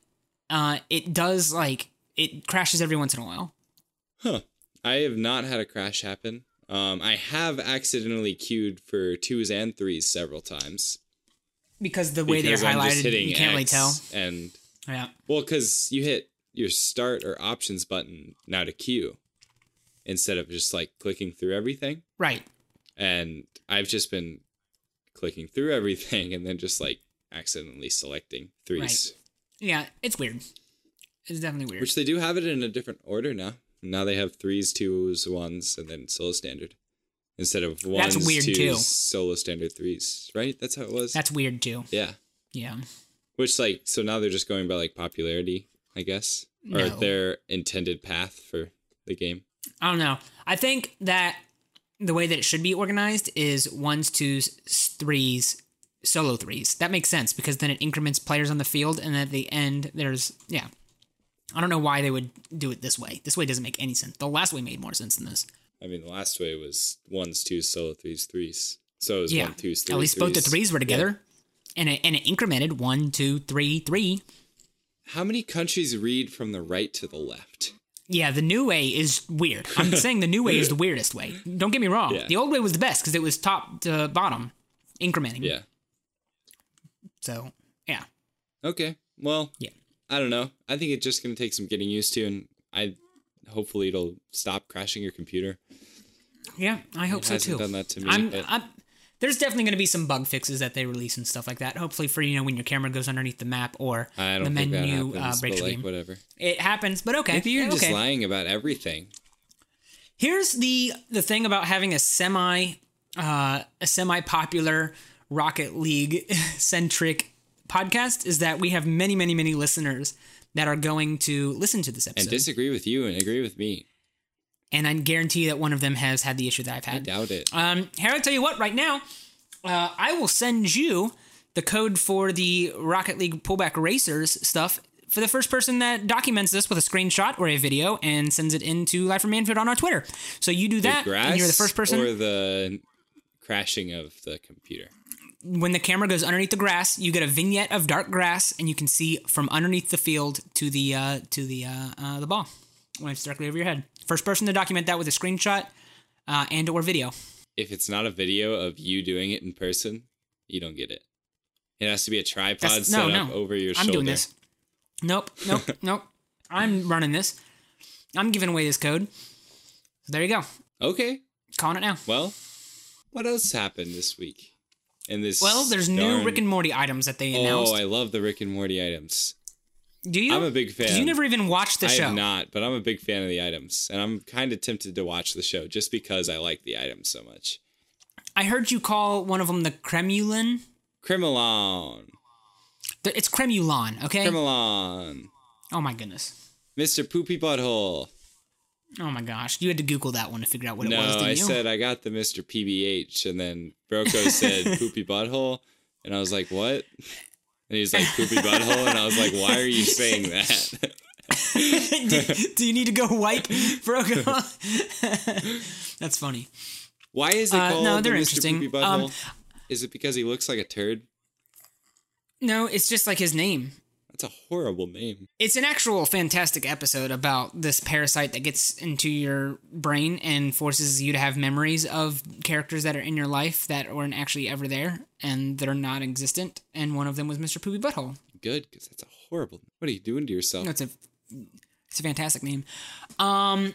uh, it does like it crashes every once in a while. Huh. I have not had a crash happen. Um, I have accidentally queued for twos and threes several times. Because the way because they're I'm highlighted, you can't really tell. And Yeah, well, because you hit your start or options button now to queue instead of just like clicking through everything. right. And I've just been clicking through everything and then just like accidentally selecting threes. Yeah, it's weird. It's definitely weird. Which they do have it in a different order now. Now they have threes, twos, ones, and then solo standard. Instead of ones, That's weird, twos, too. solo standard threes, right? That's how it was. That's weird too. yeah. Yeah. Which like so now they're just going by like popularity, I guess, or No. their intended path for the game. I don't know. I think that the way that it should be organized is ones, twos, threes, solo threes. That makes sense because then it increments players on the field, and at the end, there's yeah. I don't know why they would do it this way. This way doesn't make any sense. The last way made more sense than this. I mean, the last way was ones, twos, solo threes, threes. So it was Yeah, one, twos, three, at least both the threes. threes were together, and it and it incremented one, two, three, three. How many countries read from the right to the left? Yeah, the new way is weird. I'm saying the new way is the weirdest way. Don't get me wrong. Yeah. The old way was the best because it was top to bottom, incrementing. Yeah. So yeah, Okay. Well, Yeah. I don't know. I think it's just gonna take some getting used to, and I hopefully it'll stop crashing your computer. yeah, I hope It so hasn't too. done that to me, I'm, I'm, there's definitely going to be some bug fixes that they release and stuff like that. Hopefully, for you know when your camera goes underneath the map or the don't think that menu happens, uh, breaks like whatever. It happens, but okay. Maybe you're okay. just lying about everything. Here's the the thing about having a semi uh, a semi popular Rocket League centric podcast is that we have many many many listeners that are going to listen to this episode And disagree with you and agree with me. and I guarantee that one of them has had the issue that I've had. I doubt it. Um, here I'll tell you what. Right now, uh, I will send you the code for the Rocket League pullback racers stuff for the first person that documents this with a screenshot or a video and sends it into Live from Mannfield on our Twitter. So you do that, and you're the first person. or the crashing of the computer. When the camera goes underneath the grass, you get a vignette of dark grass, and you can see from underneath the field to the uh, to the uh, uh, the ball when it's directly over your head. First person to document that with a screenshot uh, and or video. If it's not a video of you doing it in person, you don't get it. It has to be a tripod That's- set no, up no. over your I'm shoulder. doing this. Nope, nope, nope. I'm running this. I'm giving away this code. So there you go. Okay. Calling it now. Well, what else happened this week? In this Well, there's new Rick and Morty items that they oh, announced. Oh, I love the Rick and Morty items. Do you? I'm a big fan. You never even watched the I show. have not, but I'm a big fan of the items, and I'm kind of tempted to watch the show just because I like the items so much. I heard you call one of them the Cremulin. Cremolon, The- It's Cremulon, okay? Cremolon, oh my goodness. Mr. Poopy Butthole. Oh my gosh. You had to Google that one to figure out what no, it was, didn't I you? said I got the Mr. PBH, and then Broco said Poopy Butthole, and I was like, what? And he's like Poopy Butthole, and I was like, why are you saying that? do, do you need to go wipe, Broco? That's funny. Why is it Uh, called no, the they're Mr. interesting. Poopy Um, is it because he looks like a turd? No, it's just like his name. That's a horrible name. It's an actual fantastic episode about this parasite that gets into your brain and forces you to have memories of characters that are in your life that weren't actually ever there and that are not existent. And one of them was Mr. Poopy Butthole. Good, because that's a horrible. What are you doing to yourself? That's a it's a fantastic name. Um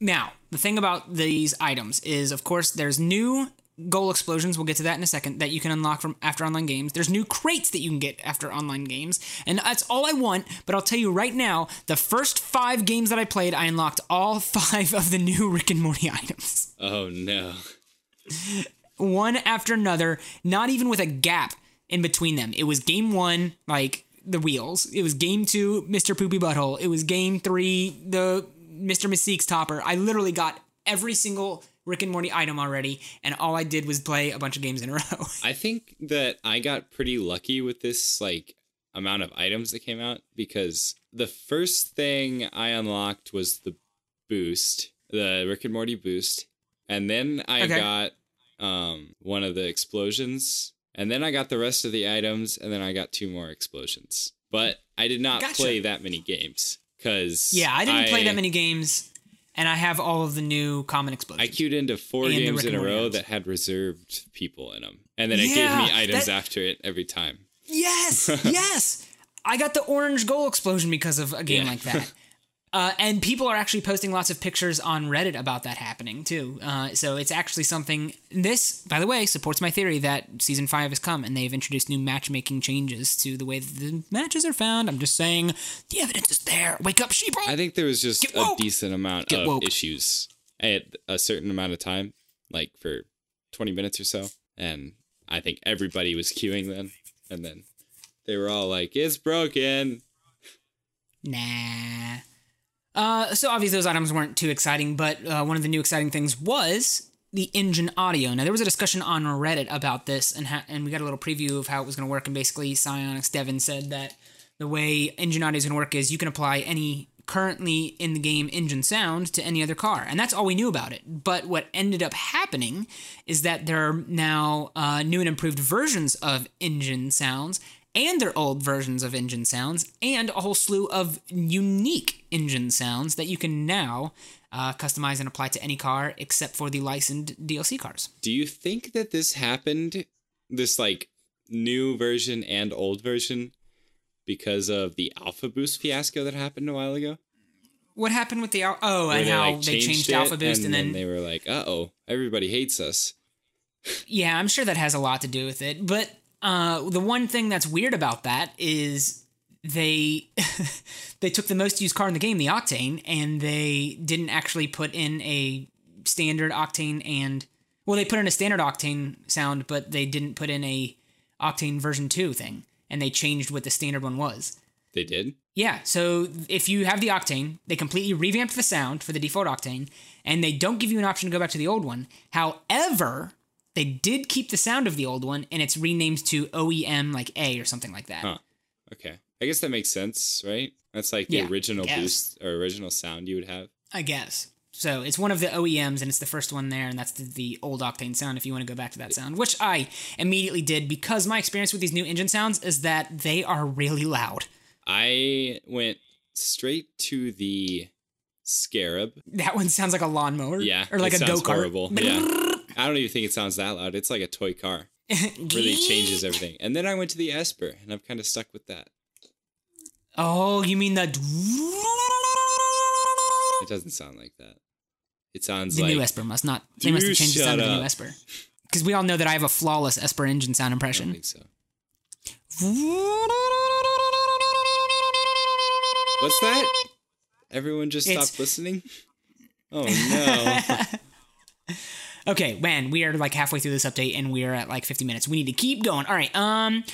now, the thing about these items is of course there's new goal explosions, we'll get to that in a second, that you can unlock from after online games. There's new crates that you can get after online games. And that's all I want, but I'll tell you right now, the first 5 games that I played, I unlocked all 5 of the new Rick and Morty items. Oh no. one after another, not even with a gap in between them. It was game one, like the wheels. It was game two, Mr. Poopy Butthole. It was game three, the Mr. Meeseeks topper. I literally got every single Rick and Morty item already, and all I did was play a bunch of games in a row. I think that I got pretty lucky with this like amount of items that came out because the first thing I unlocked was the boost, the Rick and Morty boost, and then I Okay. got um one of the explosions, and then I got the rest of the items, and then I got two more explosions. But I did not Gotcha. play that many games because yeah, I didn't play that many games, and I have all of the new common explosions. I queued into four games in a row items. that had reserved people in them, and then it gave me items that- after it every time. Yes, yes. I got the orange goal explosion because of a game Yeah. like that. Uh, and people are actually posting lots of pictures on Reddit about that happening too. Uh, so it's actually something. This, by the way, supports my theory that season five has come and they've introduced new matchmaking changes to the way that the matches are found. I'm just saying the evidence is there. Wake up, sheeple. I think there was just Get a woke. decent amount Get of woke. issues at a certain amount of time, like for 20 minutes or so. And I think everybody was queuing then. And then they were all like, it's broken. Nah. Uh, so obviously those items weren't too exciting, but uh, one of the new exciting things was the engine audio. Now there was a discussion on Reddit about this, and ha- and we got a little preview of how it was going to work. And basically, Psyonix Devin said that the way engine audio is going to work is you can apply any currently in the game engine sound to any other car, and that's all we knew about it. But what ended up happening is that there are now uh, new and improved versions of engine sounds and their old versions of engine sounds, and a whole slew of unique engine sounds that you can now uh, customize and apply to any car except for the licensed DLC cars. Do you think that this happened, this like new version and old version, because of the Alpha Boost fiasco that happened a while ago? What happened with the al- oh, Where and they, how like, they changed it, Alpha Boost, and, then, they were like, uh oh, everybody hates us. yeah, I'm sure that has a lot to do with it. But uh, the one thing that's weird about that is they they took the most used car in the game, the Octane, and they didn't actually put in a standard Octane and well, they put in a standard Octane sound, but they didn't put in a Octane version two thing, and they changed what the standard one was. They did? Yeah, so if you have the Octane, they completely revamped the sound for the default Octane, and they don't give you an option to go back to the old one. However, they did keep the sound of the old one, and it's renamed to OEM like A or something like that. Huh. Okay. I guess that makes sense, right? That's like the Yeah, original boost or original sound you would have. I guess. So it's one of the OEMs, and it's the first one there, and that's the, the old Octane sound. If you want to go back to that sound, which I immediately did because my experience with these new engine sounds is that they are really loud. I went straight to the Scarab. That one sounds like a lawnmower. Yeah, Or like a go kart. horrible. Yeah, I don't even think it sounds that loud. It's like a toy car. Really changes everything. And then I went to the Esper, and I'm kind of stuck with that. Oh, you mean that? It doesn't sound like that. It sounds the like new Esper must not. They must have changed the sound of the new. Esper. Because we all know that I have a flawless Esper engine sound I don't impression. think so. What's that? Everyone just It's- stopped listening. Oh no! Okay, man, we are like halfway through this update and we are at like 50 minutes. We need to keep going. All right. Um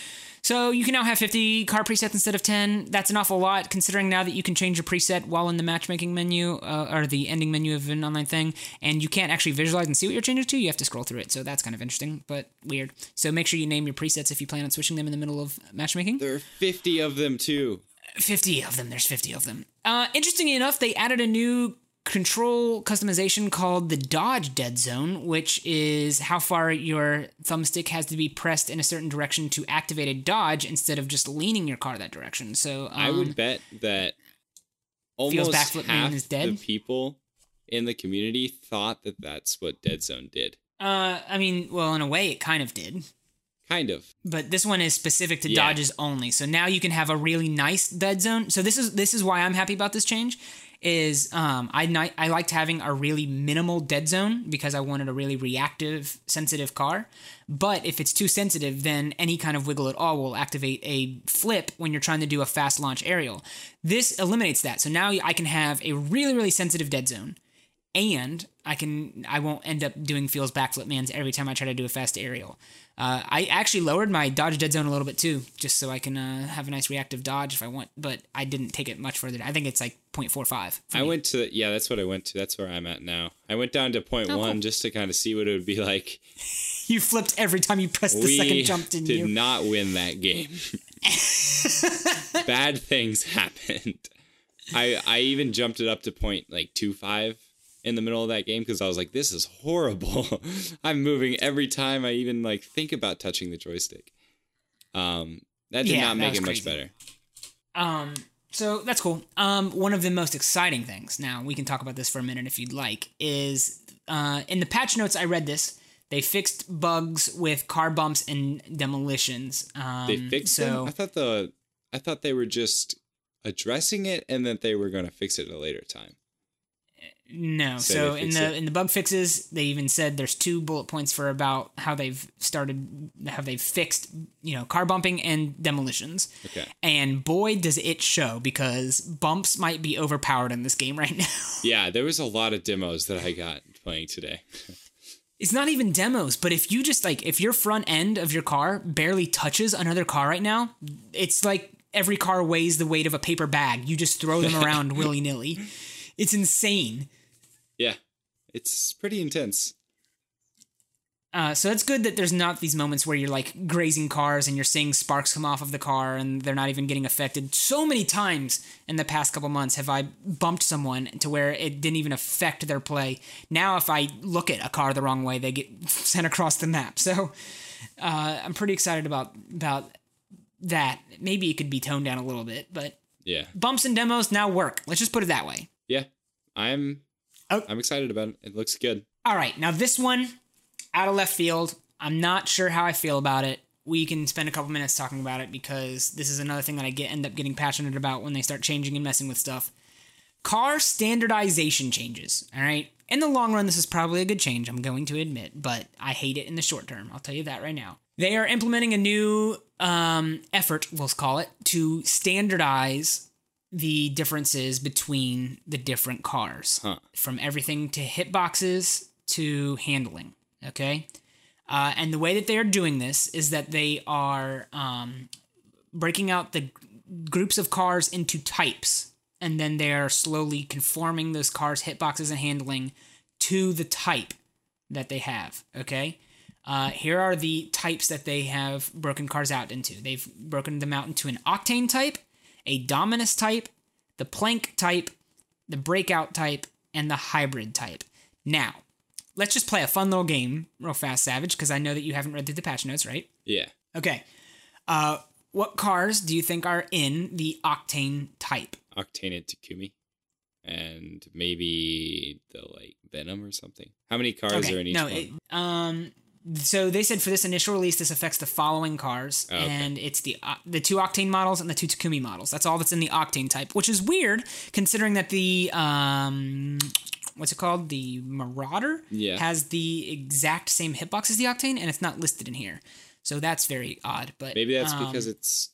so you can now have 50 car presets instead of 10. That's an awful lot considering now that you can change your preset while in the matchmaking menu uh, or the ending menu of an online thing and you can't actually visualize and see what you're changing to. You have to scroll through it. So that's kind of interesting, but weird. So make sure you name your presets if you plan on switching them in the middle of matchmaking. there are fifty of them too. 50 of them. There's 50 of them. Uh, interestingly enough, they added a new control customization called the dodge dead zone, which is how far your thumbstick has to be pressed in a certain direction to activate a dodge instead of just leaning your car that direction. So um, I would bet that almost half the people in the community thought that that's what Dead Zone did. Uh, I mean, well, in a way, it kind of did. Kind of. but this one is specific to Yeah. dodges only. So now you can have a really nice dead zone. So this is this is why I'm happy about this change. Is um I ni- I liked having a really minimal dead zone because I wanted a really reactive, sensitive car. But if it's too sensitive, then any kind of wiggle at all will activate a flip when you're trying to do a fast launch aerial. This eliminates that. So now I can have a really really sensitive dead zone and I can I won't end up doing feels backflip mans every time I try to do a fast aerial. Uh, I actually lowered my dodge dead zone a little bit too, just so I can uh, have a nice reactive dodge if I want. But I didn't take it much further. I think it's like 0.45. I me. went to yeah, that's what I went to. That's where I'm at now. I went down to point Oh, one cool. just to kind of see what it would be like. You flipped every time you pressed the we second jump, didn't did you? not win that game. Bad things happened. I I even jumped it up to point like two five in the middle of that game because I was like, this is horrible. I'm moving every time I even like think about touching the joystick. Um, that did Yeah, not make it much better. Um, so that's cool. Um, one of the most exciting things, now we can talk about this for a minute if you'd like, is uh, in the patch notes, I read this. They fixed bugs with car bumps and demolitions. Um, They fixed so, them. I thought the I thought they were just addressing it and that they were going to fix it at a later time. No. So So in the it. in the bug fixes, they even said there's two bullet points for about how they've started how they've fixed, you know, car bumping and demolitions. Okay. And boy does it show because bumps might be overpowered in this game right now. Yeah, there was a lot of demos that I got playing today. it's not even demos, but if you just like if your front end of your car barely touches another car right now, it's like every car weighs the weight of a paper bag. You just throw them around willy-nilly. It's insane. Yeah, it's pretty intense. Uh, so it's good that there's not these moments where you're like grazing cars and you're seeing sparks come off of the car and they're not even getting affected. So many times in the past couple months have I bumped someone to where it didn't even affect their play. Now, if I look at a car the wrong way, they get sent across the map. So uh, I'm pretty excited about about that. Maybe it could be toned down a little bit, but Yeah, bumps and demos now work. Let's just put it that way. yeah. I'm Oh. I'm excited about it. It looks good. All right, now this one, out of left field. I'm not sure how I feel about it. We can spend a couple minutes talking about it because this is another thing that I get end up getting passionate about when they start changing and messing with stuff. Car standardization changes. All right. In the long run, this is probably a good change. I'm going to admit, but I hate it in the short term. I'll tell you that right now. They are implementing a new um, effort, we'll call it, to standardize the differences between the different cars Huh. from everything to hitboxes to handling. Okay. Uh, and the way that they are doing this is that they are um, breaking out the groups of cars into types, and then they are slowly conforming those cars' hitboxes and handling to the type that they have. Okay. Uh, here are the types that they have broken cars out into. They've broken them out into an octane type, a dominus type, the plank type, the breakout type, and the hybrid type. Now, let's just play a fun little game real fast, Savage, because I know that you haven't read through the patch notes, right? Yeah. Okay. Uh, what cars do you think are in the octane type? Octane and Takumi. and maybe the like Venom or something. How many cars are in each no, one? it, um, so they said for this initial release, this affects the following cars, Oh, okay. and it's the uh, the two octane models and the two Takumi models. That's all that's in the octane type, which is weird considering that the um, what's it called, the Marauder, Yeah. has the exact same hitbox as the octane, and it's not listed in here. So that's very odd, but maybe that's um, because it's.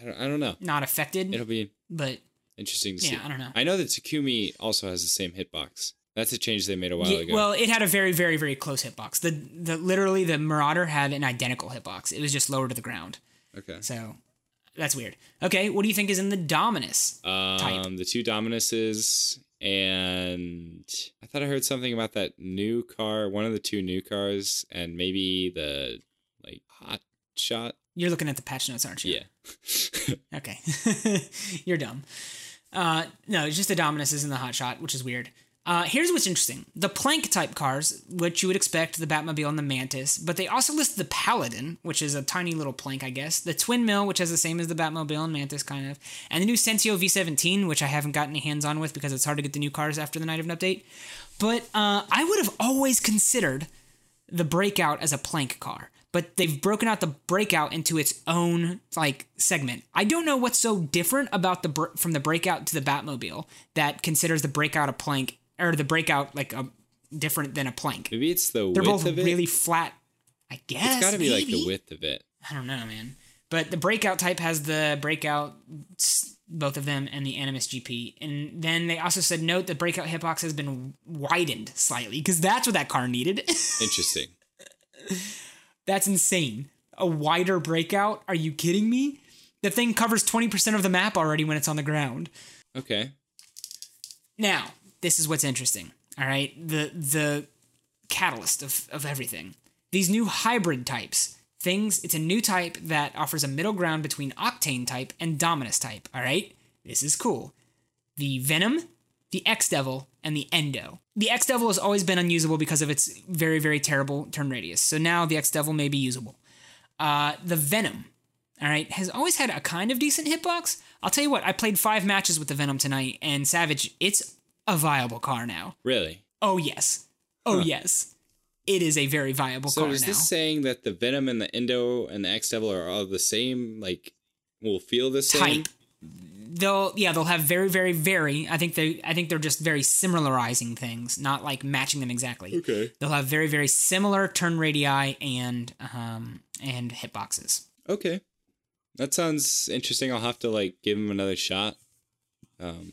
I don't, I don't know. not affected. It'll be but interesting to see. Yeah, I don't know. I know that Takumi also has the same hitbox. That's a change they made a while Yeah, ago. well, it had a very, very, very close hitbox. The the literally the Marauder had an identical hitbox. It was just lower to the ground. okay. So that's weird. Okay, what do you think is in the Dominus? Um, the two Dominuses, and I thought I heard something about that new car, one of the two new cars, and maybe the like hot shot. You're looking at the patch notes, aren't you? Yeah. Okay. You're dumb. Uh, no, it's just the Dominus is in the hot shot, which is weird. Uh, here's what's interesting: the plank type cars, which you would expect, the Batmobile and the Mantis, but they also list the Paladin, which is a tiny little plank, I guess. The Twin Mill, which has the same as the Batmobile and Mantis, kind of, and the new Centio V17, which I haven't gotten any hands on with because it's hard to get the new cars after the night of an update. But uh, I would have always considered the breakout as a plank car but they've broken out the breakout into its own like segment i don't know what's so different about the br- from the breakout to the batmobile that considers the breakout a plank or the breakout like a different than a plank Maybe it's the they're width both of it. really flat i guess it's got to be like the width of it. i don't know man but the breakout type has the breakout both of them and the animus gp and then they also said note the breakout hitbox has been widened slightly because that's what that car needed Interesting. That's insane. A wider breakout? Are you kidding me? The thing covers 20% of the map already when it's on the ground. Okay. Now, this is what's interesting. All right, the the catalyst of of everything. These new hybrid types. Things, it's a new type that offers a middle ground between Octane type and Dominus type. All right, this is cool. The Venom, the X Devil, and the Endo. The X Devil has always been unusable because of its very, very terrible turn radius. So now the X Devil may be usable. Uh, the Venom, all right, has always had a kind of decent hitbox. I'll tell you what, I played five matches with the Venom tonight, and Savage, it's a viable car now. Really? Oh, yes. Oh, yes. It is a very viable car. So is this saying that the Venom and the Endo and the X Devil are all the same? Like, will feel the same? type. They'll yeah they'll have very very very I think they I think they're just very similarizing things not like matching them exactly. Okay. They'll have very very similar turn radii and um and hitboxes. Okay. That sounds interesting. I'll have to like give him another shot. Um,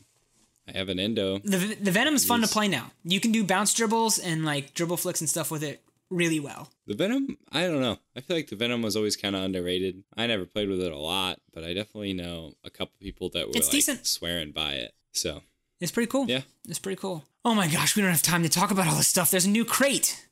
I have an Endo. The the Venom's fun to play now. You can do bounce dribbles and like dribble flicks and stuff with it really well. The Venom, I don't know. I feel like the Venom was always kind of underrated. I never played with it a lot, but I definitely know a couple people that were It's like decent. swearing by it. So It's pretty cool. Yeah. It's pretty cool. Oh my gosh, we don't have time to talk about all this stuff. There's a new crate.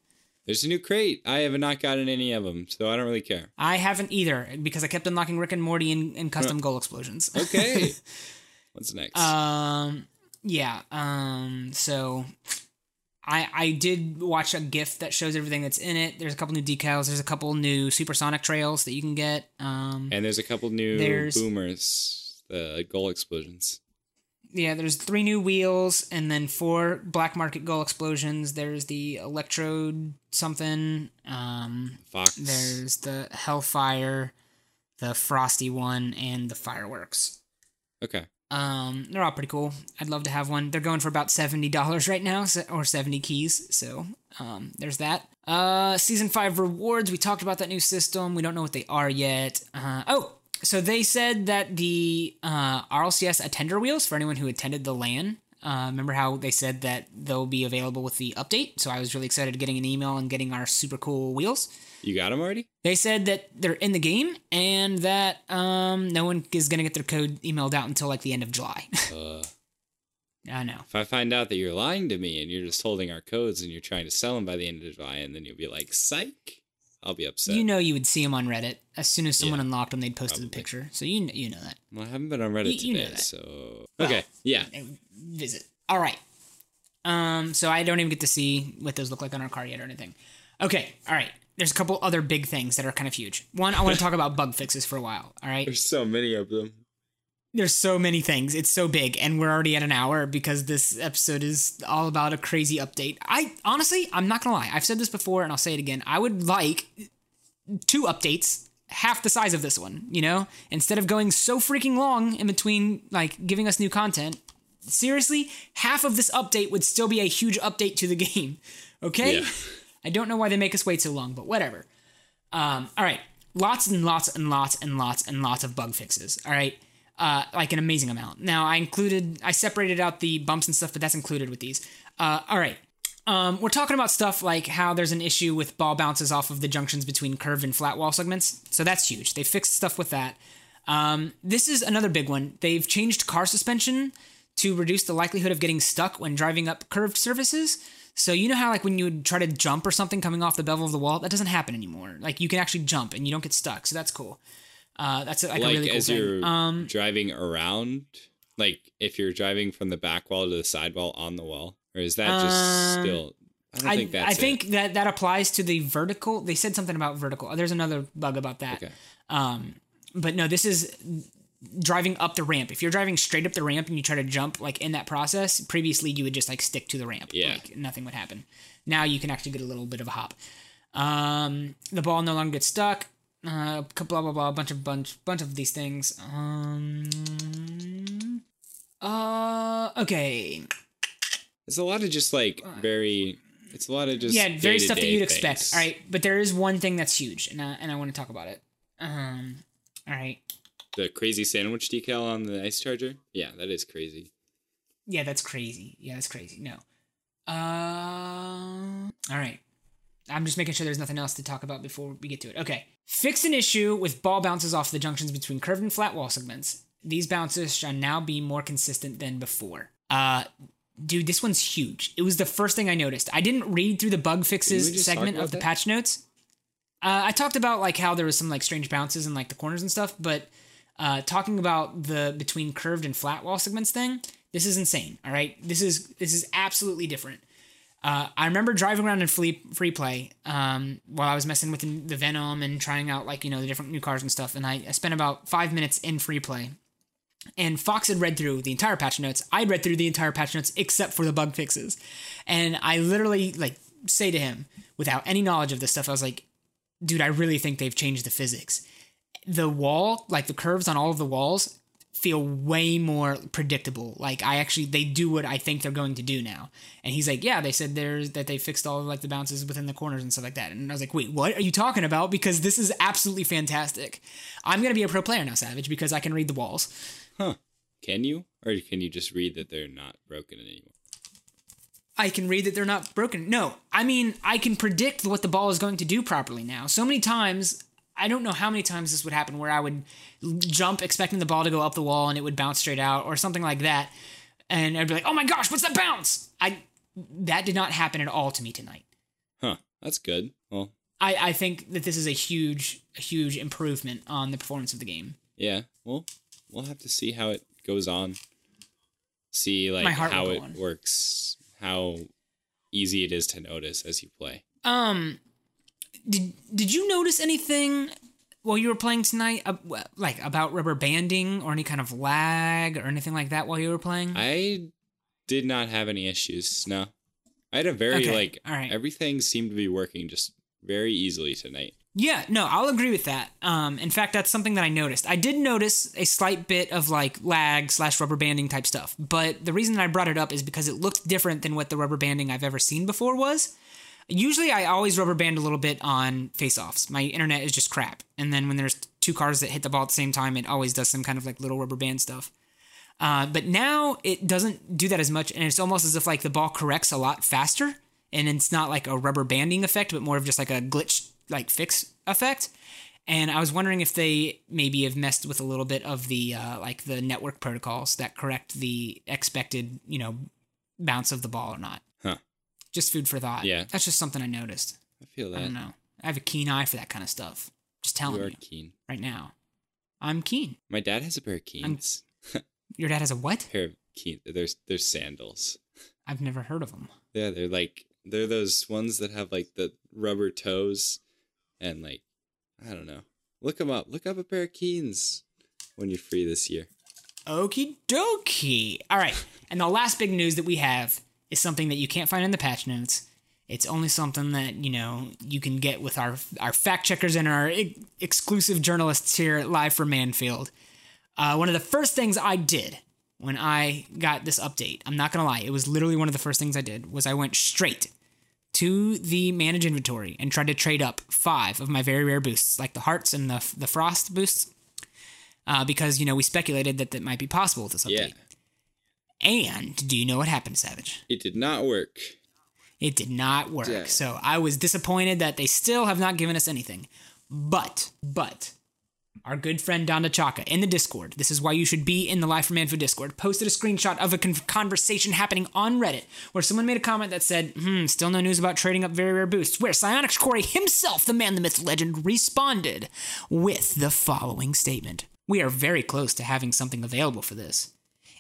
there's a new crate. I have not gotten any of them, so I don't really care. I haven't either because I kept unlocking Rick and Morty and, and custom goal explosions. Okay. What's next? Um, yeah. Um, so I I did watch a GIF that shows everything that's in it. There's a couple new decals. There's a couple new supersonic trails that you can get. Um, and there's a couple new boomers, the goal explosions. yeah, there's three new wheels and then four black market goal explosions. There's the electrode something. Um, Fox. there's the hellfire, the frosty one, and the fireworks. Okay. Um, they're all pretty cool. I'd love to have one. They're going for about seventy dollars right now, so, or seventy keys. So, um, there's that. Uh, season five rewards. We talked about that new system. We don't know what they are yet. Uh, oh, so they said that the uh, RLCS attender wheels for anyone who attended the LAN. Uh, remember how they said that they'll be available with the update? So I was really excited getting an email and getting our super cool wheels. You got them already? They said that they're in the game and that um, no one is going to get their code emailed out until like the end of July. Uh, I know. if I find out that you're lying to me and you're just holding our codes and you're trying to sell them by the end of July, and then you'll be like, "Psych," I'll be upset. You know, you would see them on Reddit as soon as someone Yeah, unlocked them. They'd posted a probably. picture, so you you know that. well, I haven't been on Reddit You- you know that. so okay, yeah. Visit. All right. Um. So I don't even get to see what those look like on our car yet or anything. Okay. All right. There's a couple other big things that are kind of huge. One, I want to talk about bug fixes for a while. All right. There's so many of them. There's so many things. It's so big, and we're already at an hour because this episode is all about a crazy update. I honestly, I'm not gonna lie. I've said this before, and I'll say it again. I would like two updates, half the size of this one. You know, instead of going so freaking long in between, like giving us new content. Seriously, half of this update would still be a huge update to the game. Okay, Yeah. I don't know why they make us wait so long, but whatever. Um, all right, lots and lots and lots and lots and lots of bug fixes. All right, uh, like an amazing amount. Now I included, I separated out the bumps and stuff, but that's included with these. Uh, all right. Um, we're talking about stuff like how there's an issue with ball bounces off of the junctions between curved and flat wall segments. So that's huge. They fixed stuff with that. Um, this is another big one. They've changed car suspension to reduce the likelihood of getting stuck when driving up curved surfaces. So you know how like when you would try to jump or something coming off the bevel of the wall, that doesn't happen anymore. Like you can actually jump and you don't get stuck. So that's cool. Uh, that's like, a like really cool as thing. you're Um, driving around, like if you're driving from the back wall to the side wall on the wall, or is that just Um, still? I don't I, think that's I it. that that applies to the vertical. They said something about vertical. There's another bug about that. Okay. Um, but no, this is driving up the ramp. If you're driving straight up the ramp and you try to jump, like in that process, previously you would just like stick to the ramp. Yeah. Like nothing would happen. Now you can actually get a little bit of a hop. Um, the ball no longer gets stuck. Uh, blah blah blah. A bunch of bunch bunch of these things. Um. Uh. Okay. It's a lot of just like very. It's a lot of just yeah, very stuff that you'd expect. All right, but there is one thing that's huge, and I, and I want to talk about it. Um, all right, The crazy sandwich decal on the ice charger. Yeah, that is crazy. yeah, that's crazy. Yeah, that's crazy. No, uh, all right. I'm just making sure there's nothing else to talk about before we get to it. Okay, fix an issue with ball bounces off the junctions between curved and flat wall segments. These bounces shall now be more consistent than before. Uh, dude, this one's huge. It was the first thing I noticed. I didn't read through the bug fixes segment of the that? patch notes. Uh, I talked about like how there was some like strange bounces in like the corners and stuff, but uh, talking about the between curved and flat wall segments thing, this is insane. All right, this is this is absolutely different. Uh, I remember driving around in free, free play um, while I was messing with the, Venom and trying out like you know the different new cars and stuff, and I, I spent about five minutes in free play. And Fox had read through the entire patch notes. I'd read through the entire patch notes except for the bug fixes, and I literally like say to him without any knowledge of this stuff, I was like, "Dude, I really think they've changed the physics. The wall, like the curves on all of the walls, feel way more predictable. Like I actually they do what I think they're going to do now. And he's like, yeah, they said there's that they fixed all of like the bounces within the corners and stuff like that. And I was like, wait, what are you talking about? Because this is absolutely fantastic. I'm gonna be a pro player now, Savage, because I can read the walls. Huh? Can you, or can you just read that they're not broken anymore? I can read that they're not broken. No, I mean I can predict what the ball is going to do properly now. So many times, I don't know how many times this would happen where I would jump expecting the ball to go up the wall and it would bounce straight out or something like that, and I'd be like, "Oh my gosh, what's that bounce?" I that did not happen at all to me tonight. Huh? That's good. Well, I, I think that this is a huge, huge improvement on the performance of the game. yeah. Well, we'll have to see how it goes on. See like how it on. works, how easy it is to notice as you play. Um, did did you notice anything while you were playing tonight, uh, like about rubber banding or any kind of lag or anything like that while you were playing? I did not have any issues. No, I had a very Okay, like all right. everything seemed to be working just very easily tonight. Yeah, no, I'll agree with that. Um, in fact, that's something that I noticed. I did notice a slight bit of like lag slash rubber banding type stuff, but the reason that I brought it up is because it looked different than what the rubber banding I've ever seen before was. Usually, I always rubber band a little bit on face offs. My internet is just crap, and then when there's two cars that hit the ball at the same time, it always does some kind of like little rubber band stuff. Uh, but now it doesn't do that as much, and it's almost as if like the ball corrects a lot faster, and it's not like a rubber banding effect, but more of just like a glitch like fix effect. And I was wondering if they maybe have messed with a little bit of the uh, like the network protocols that correct the expected you know bounce of the ball or not. Just food for thought. Yeah. that's just something I noticed. I feel that. I don't know. I have a keen eye for that kind of stuff. Just telling you you, are keen. right now. I'm keen. My dad has a pair of keens. Your dad has a what? pair of keen. There's there's sandals. I've never heard of them. Yeah, they're like they're those ones that have like the rubber toes, and like I don't know. Look them up. Look up a pair of Keens when you're free this year. Okie dokie. All right. And the last big news that we have is something that you can't find in the patch notes. It's only something that, you know, you can get with our our fact checkers and our exclusive journalists here Live from Mannfield. Uh, one of the first things I did when I got this update, I'm not going to lie, it was literally one of the first things I did, was I went straight to the manage inventory and tried to trade up five of my very rare boosts, like the hearts and the, the frost boosts, uh, because, you know, we speculated that that might be possible with this Yeah. And do you know what happened, Savage? It did not work. It did not work. Yeah. So I was disappointed that they still have not given us anything. But, but, our good friend Donda Chaka in the Discord, this is why you should be in the Life from Manfo Discord, posted a screenshot of a con- conversation happening on Reddit where someone made a comment that said, hmm, still no news about trading up very rare boosts. Where Psyonix Corey himself, the man, the myth, legend, responded with the following statement We are very close to having something available for this.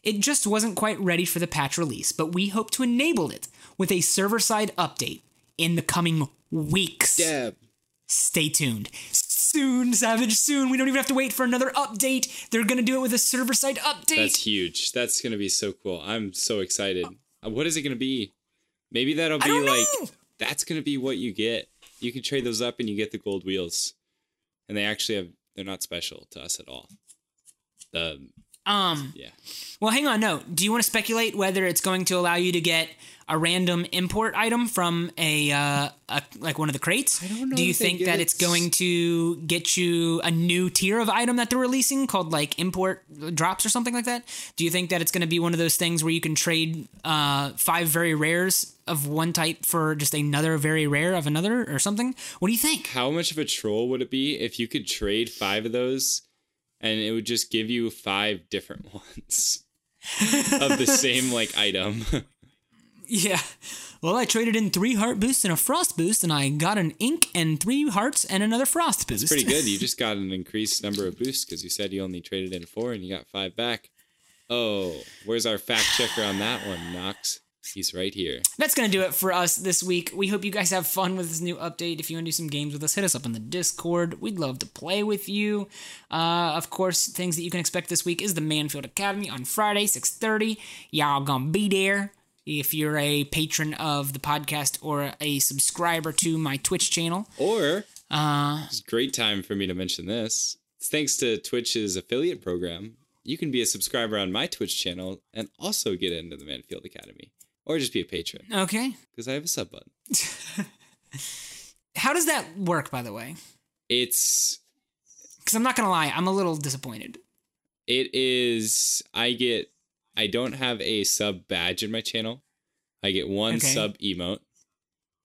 It just wasn't quite ready for the patch release, but we hope to enable it with a server side update in the coming weeks. Deb. Stay tuned. Soon, Savage, soon. We don't even have to wait for another update. They're going to do it with a server side update. That's huge. That's gonna be so cool. I'm so excited. Uh, What is it gonna be? Maybe that'll be like know. that's gonna be what you get. You can trade those up and you get the gold wheels. And they actually have they're not special to us at all. The um, yeah. well, hang on. No. Do you want to speculate whether it's going to allow you to get a random import item from a, uh, a like one of the crates? I don't know Do you think that it it's going to get you a new tier of item that they're releasing called like import drops or something like that? Do you think that it's going to be one of those things where you can trade uh, five very rares of one type for just another very rare of another or something? What do you think? How much of a troll would it be if you could trade five of those and it would just give you five different ones of the same like item? Yeah. Well, I traded in three heart boosts and a frost boost, and I got an ink and three hearts and another frost boost. Pretty good. You just got an increased number of boosts because you said you only traded in four and you got five back. Oh, where's our fact checker on that one, Knox? He's right here. That's going to do it for us this week. We hope you guys have fun with this new update. If you want to do some games with us, hit us up on the Discord. We'd love to play with you. Uh, of course, things that you can expect this week is the Mannfield Academy on Friday, 6.30. Y'all gonna be there. If you're a patron of the podcast or a subscriber to my Twitch channel, Or uh, it's a great time for me to mention this. It's thanks to Twitch's affiliate program. You can be a subscriber on my Twitch channel and also get into the Mannfield Academy, or just be a patron okay. because I have a sub button. How does that work, by the way? It's Because I'm not gonna lie, I'm a little disappointed. it is. I get. I don't have a sub badge in my channel. I get one Okay. sub emote.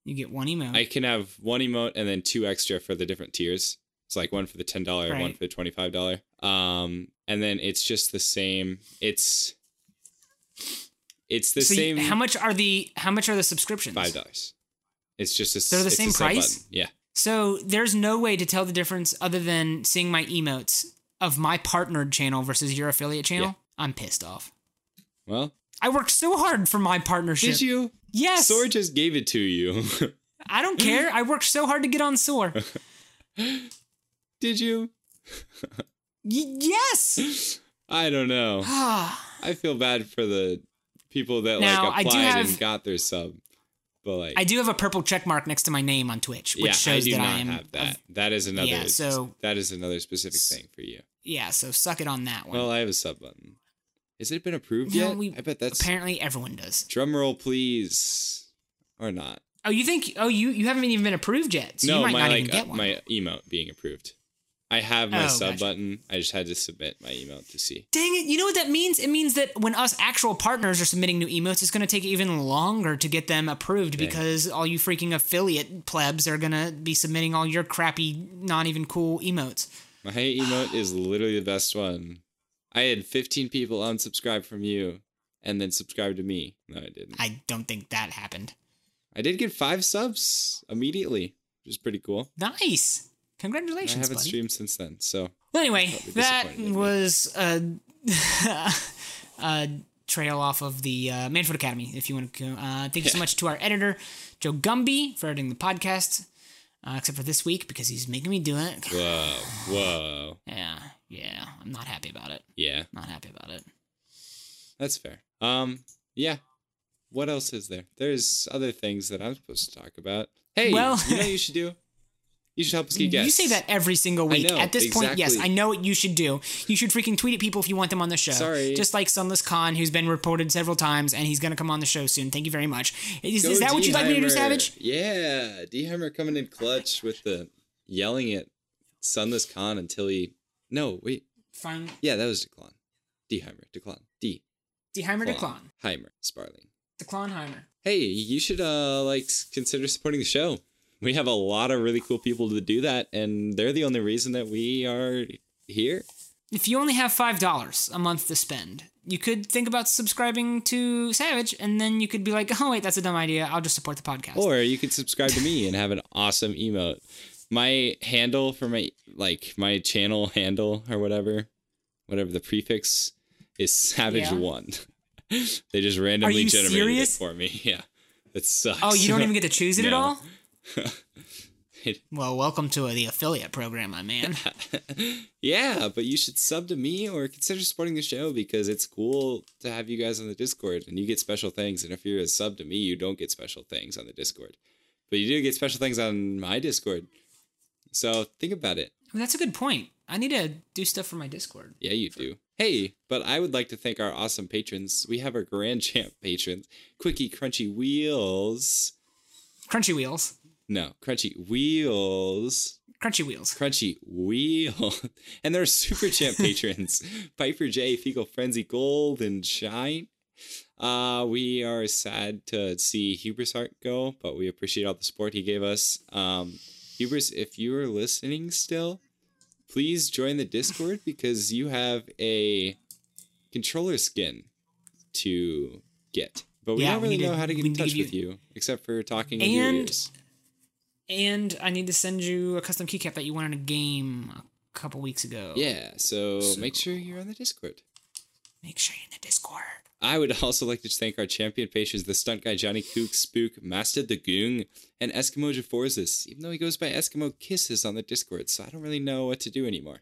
You get one emote. I can have one emote and then two extra for the different tiers. It's like one for the ten dollar, one for the twenty five dollar. Um, and then it's just the same. It's it's the so you- same. how much are the how much are the subscriptions? Five dollars. It's just a. They're the same price? Yeah. So there's no way to tell the difference other than seeing my emotes of my partnered channel versus your affiliate channel. Yeah. I'm pissed off. Well, I worked so hard for my partnership. did you? Yes. Sword just gave it to you. I don't care. I worked so hard to get on Soar. Did you? yes. I don't know. I feel bad for the people that Now, like applied have- and got their sub, but like I do have a purple check mark next to my name on Twitch, which yeah, shows I that I am. have that. of- that is another. Yeah, so- that is another specific thing for you. yeah, so suck it on that one. Well, I have a sub button. Has it been approved No, yet? we- I bet that's Apparently, everyone does. drum roll, please, or not. Oh, you think? Oh, you you haven't even been approved yet, so no, you might my not like even get uh, one. my emote being approved. I have my Oh, sub gotcha. button. I just had to submit my emote to see. Dang it! You know what that means? It means that when us actual partners are submitting new emotes, it's going to take even longer to get them approved because all you freaking affiliate plebs are going to be submitting all your crappy, not even cool emotes. My emote is literally the best one. I had 15 people unsubscribe from you, and then subscribe to me. No, I didn't. I don't think that happened. I did get five subs immediately, which is pretty cool. Nice. I haven't buddy. streamed since then, so Well, anyway, that disappointed in me. was a, a trail off of the uh, Mannfield Academy. If you want to, uh, thank you so much to our editor Joe Gumby for editing the podcast. Uh, except for this week because he's making me do it. whoa, whoa, Yeah, yeah, I'm not happy about it. yeah. Not happy about it. That's fair. Um, yeah. What else is there? There's other things that I'm supposed to talk about. Hey, Well- you know what you should do? You should help us get guests. You say that every single week. know, at this point, yes. I know what you should do. You should freaking tweet at people if you want them on the show. Sorry. Just like Sunless Khan, who's been reported several times, and he's going to come on the show soon. Thank you very much. Is, is that what you'd like me to do, Savage? Yeah, Deheimer coming in clutch with the yelling at Sunless Khan until he. No, wait. Fine. Yeah, that was Declan. Deheimer. Declan. D. Deheimer Declan. Declan. Heimer. Sparling. Declanheimer. Hey, you should uh like consider supporting the show. We have a lot of really cool people to do that, and they're the only reason that we are here. If you only have $5 a month to spend, you could think about subscribing to Savage, and then you could be like, oh, wait, that's a dumb idea. I'll just support the podcast. Or you could subscribe to me and have an awesome emote. My handle for my like my channel handle or whatever, whatever the prefix is Savage Yeah. One. they just randomly generated serious? it for me. Yeah, it sucks. oh, you don't even get to choose it at all? Well, welcome to the affiliate program, my man. yeah, but you should sub to me or consider supporting the show because it's cool to have you guys on the Discord and you get special things. And if you're a sub to me, you don't get special things on the Discord, but you do get special things on my Discord. So think about it. That's a good point. I need to do stuff for my Discord. Yeah, you do. Hey, but I would like to thank our awesome patrons. We have our Grand Champ patrons, Quickie Crunchy Wheels. Crunchy Wheels. No, Crunchy Wheels. Crunchy Wheels. Crunchy Wheel. And there are Super Champ patrons, Piper J, Fecal Frenzy Gold, and Shine. Uh, we are sad to see Hubris Heart go, but we appreciate all the support he gave us. Um, Hubris, if you are listening still, please join the Discord because you have a controller skin to get. But we Yeah, don't really need to- know how to get in touch with you, except for talking in your ears. And I need to send you a custom keycap that you won in a game a couple weeks ago. Yeah, so, make sure you're on the Discord. Make sure you're in the Discord. I would also like to thank our champion patrons, the stunt guy Johnny Kook, Spook, Master the Goong, and Eskimo Jaforzis, even though he goes by Eskimo Kisses on the Discord, so I don't really know what to do anymore.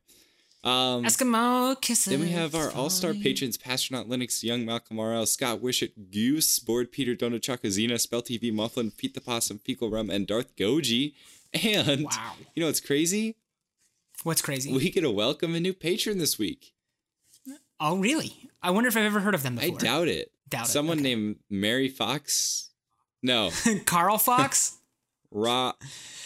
Um, Eskimo kisses. then we have our all-star falling. patrons, Pastronaut Linux, Young Malcolm Morrell, Scott Wishart, Goose, Board Peter, Donut Chuck, Azina, Spell TV, Mufflin, Pete the Possum, Fecal Rum, and Darth Goji. And Wow. you know what's crazy? What's crazy? We get to welcome a new patron this week. oh, really? I wonder if I've ever heard of them I before. doubt it. Doubt it, Someone okay. named Mary Fox. No, Carl Fox? Ra.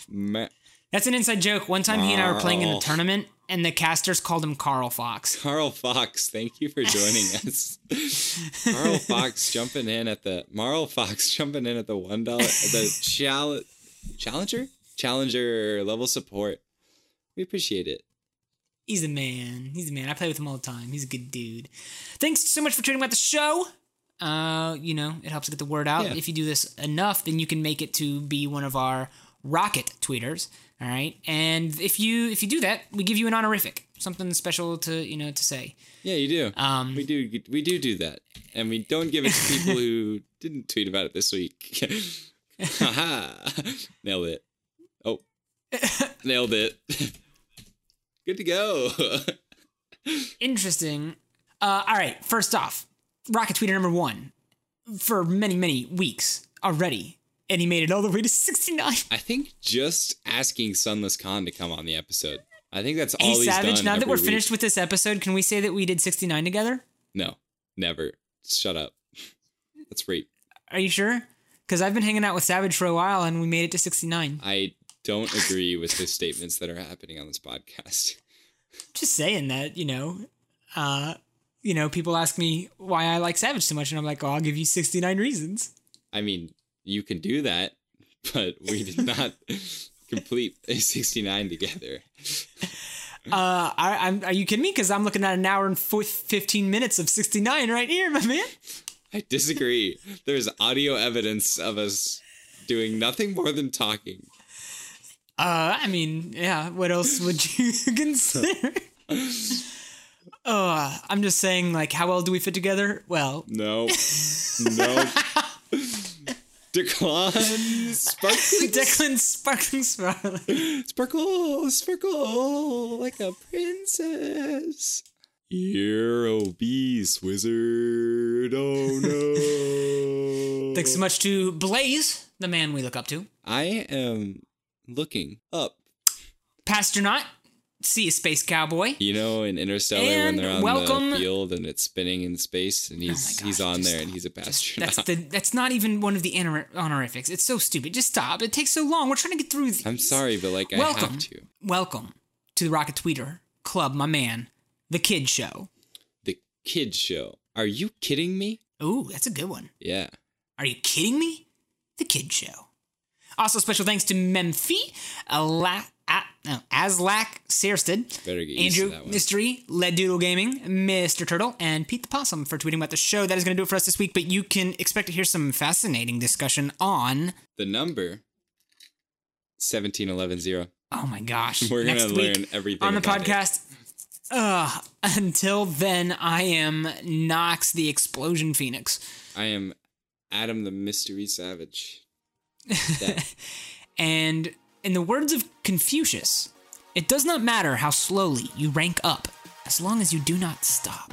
Ma- That's an inside joke. One time he and I were playing in a tournament, and the casters called him Carl Fox. Carl Fox, thank you for joining us. Carl Fox jumping in at the Marl Fox jumping in at the one dollar the chal- challenger challenger level support. We appreciate it. He's the man. He's the man. I play with him all the time. He's a good dude. Thanks so much for tweeting about the show. Uh, you know, it helps get the word out. Yeah. If you do this enough, then you can make it to be one of our rocket tweeters. All right. And if you if you do that, we give you an honorific, something special to you know to say. Yeah, you do. Um, we do. We do do that, and we don't give it to people who didn't tweet about it this week. Haha, nailed it. Oh, nailed it. Good to go. Interesting. Uh, all right. First off, rocket tweeter number one for many many weeks already, and he made it all the way to sixty nine. I think just asking Sunless Khan to come on the episode. I think that's all Hey, he's Savage, done now that we're week. finished with this episode, can we say that we did 69 together? No, never. Shut up. That's rape. Are you sure? Because I've been hanging out with Savage for a while and we made it to 69. I don't agree with the statements that are happening on this podcast. Just saying that, you know, uh, you know, people ask me why I like Savage so much, and I'm like, oh, I'll give you 69 reasons. I mean, you can do that, but we did not complete a 69 together. Uh, I, I'm, are you kidding me? Because I'm looking at an hour and fo- 15 minutes of 69 right here, my man. I disagree. There's audio evidence of us doing nothing more than talking. Uh, I mean, yeah, what else would you consider? Uh, I'm just saying, like, how well do we fit together? Well, No. No. Decline. Sparkling. Declan Sparkling Sparkling. Sparkle. Sparkle. Like a princess. You're obese, wizard. Oh no. Thanks so much to Blaze, the man we look up to. I am looking up. Pastor Not, see a space cowboy. You know, in Interstellar And when they're on welcome- the field and it's spinning in space, and he's Oh my he's on there and he's a pastor. That's the that's not even one of the honor- honorifics. It's so stupid. Just stop. It takes so long. We're trying to get through these. I'm sorry, but like I Welcome. have to. Welcome to the Rocket Tweeter Club, my man, the Kid Show. The Kid show. Are you kidding me? Ooh, that's a good one. Yeah. Are you kidding me? The Kid Show. Also, special thanks to Memphi, a Ala- No, Aslak Searsted, Better get used to Andrew. Mystery, Led Doodle Gaming, Mr. Turtle, and Pete the Possum for tweeting about the show. That is going to do it for us this week, but you can expect to hear some fascinating discussion on. The number seventeen eleven zero. Oh my gosh. We're gonna learn everything on the podcast. Uh, until then, I am Knox the Explosion Phoenix. I am Adam the Mystery Savage. And in the words of Confucius, it does not matter how slowly you rank up as long as you do not stop.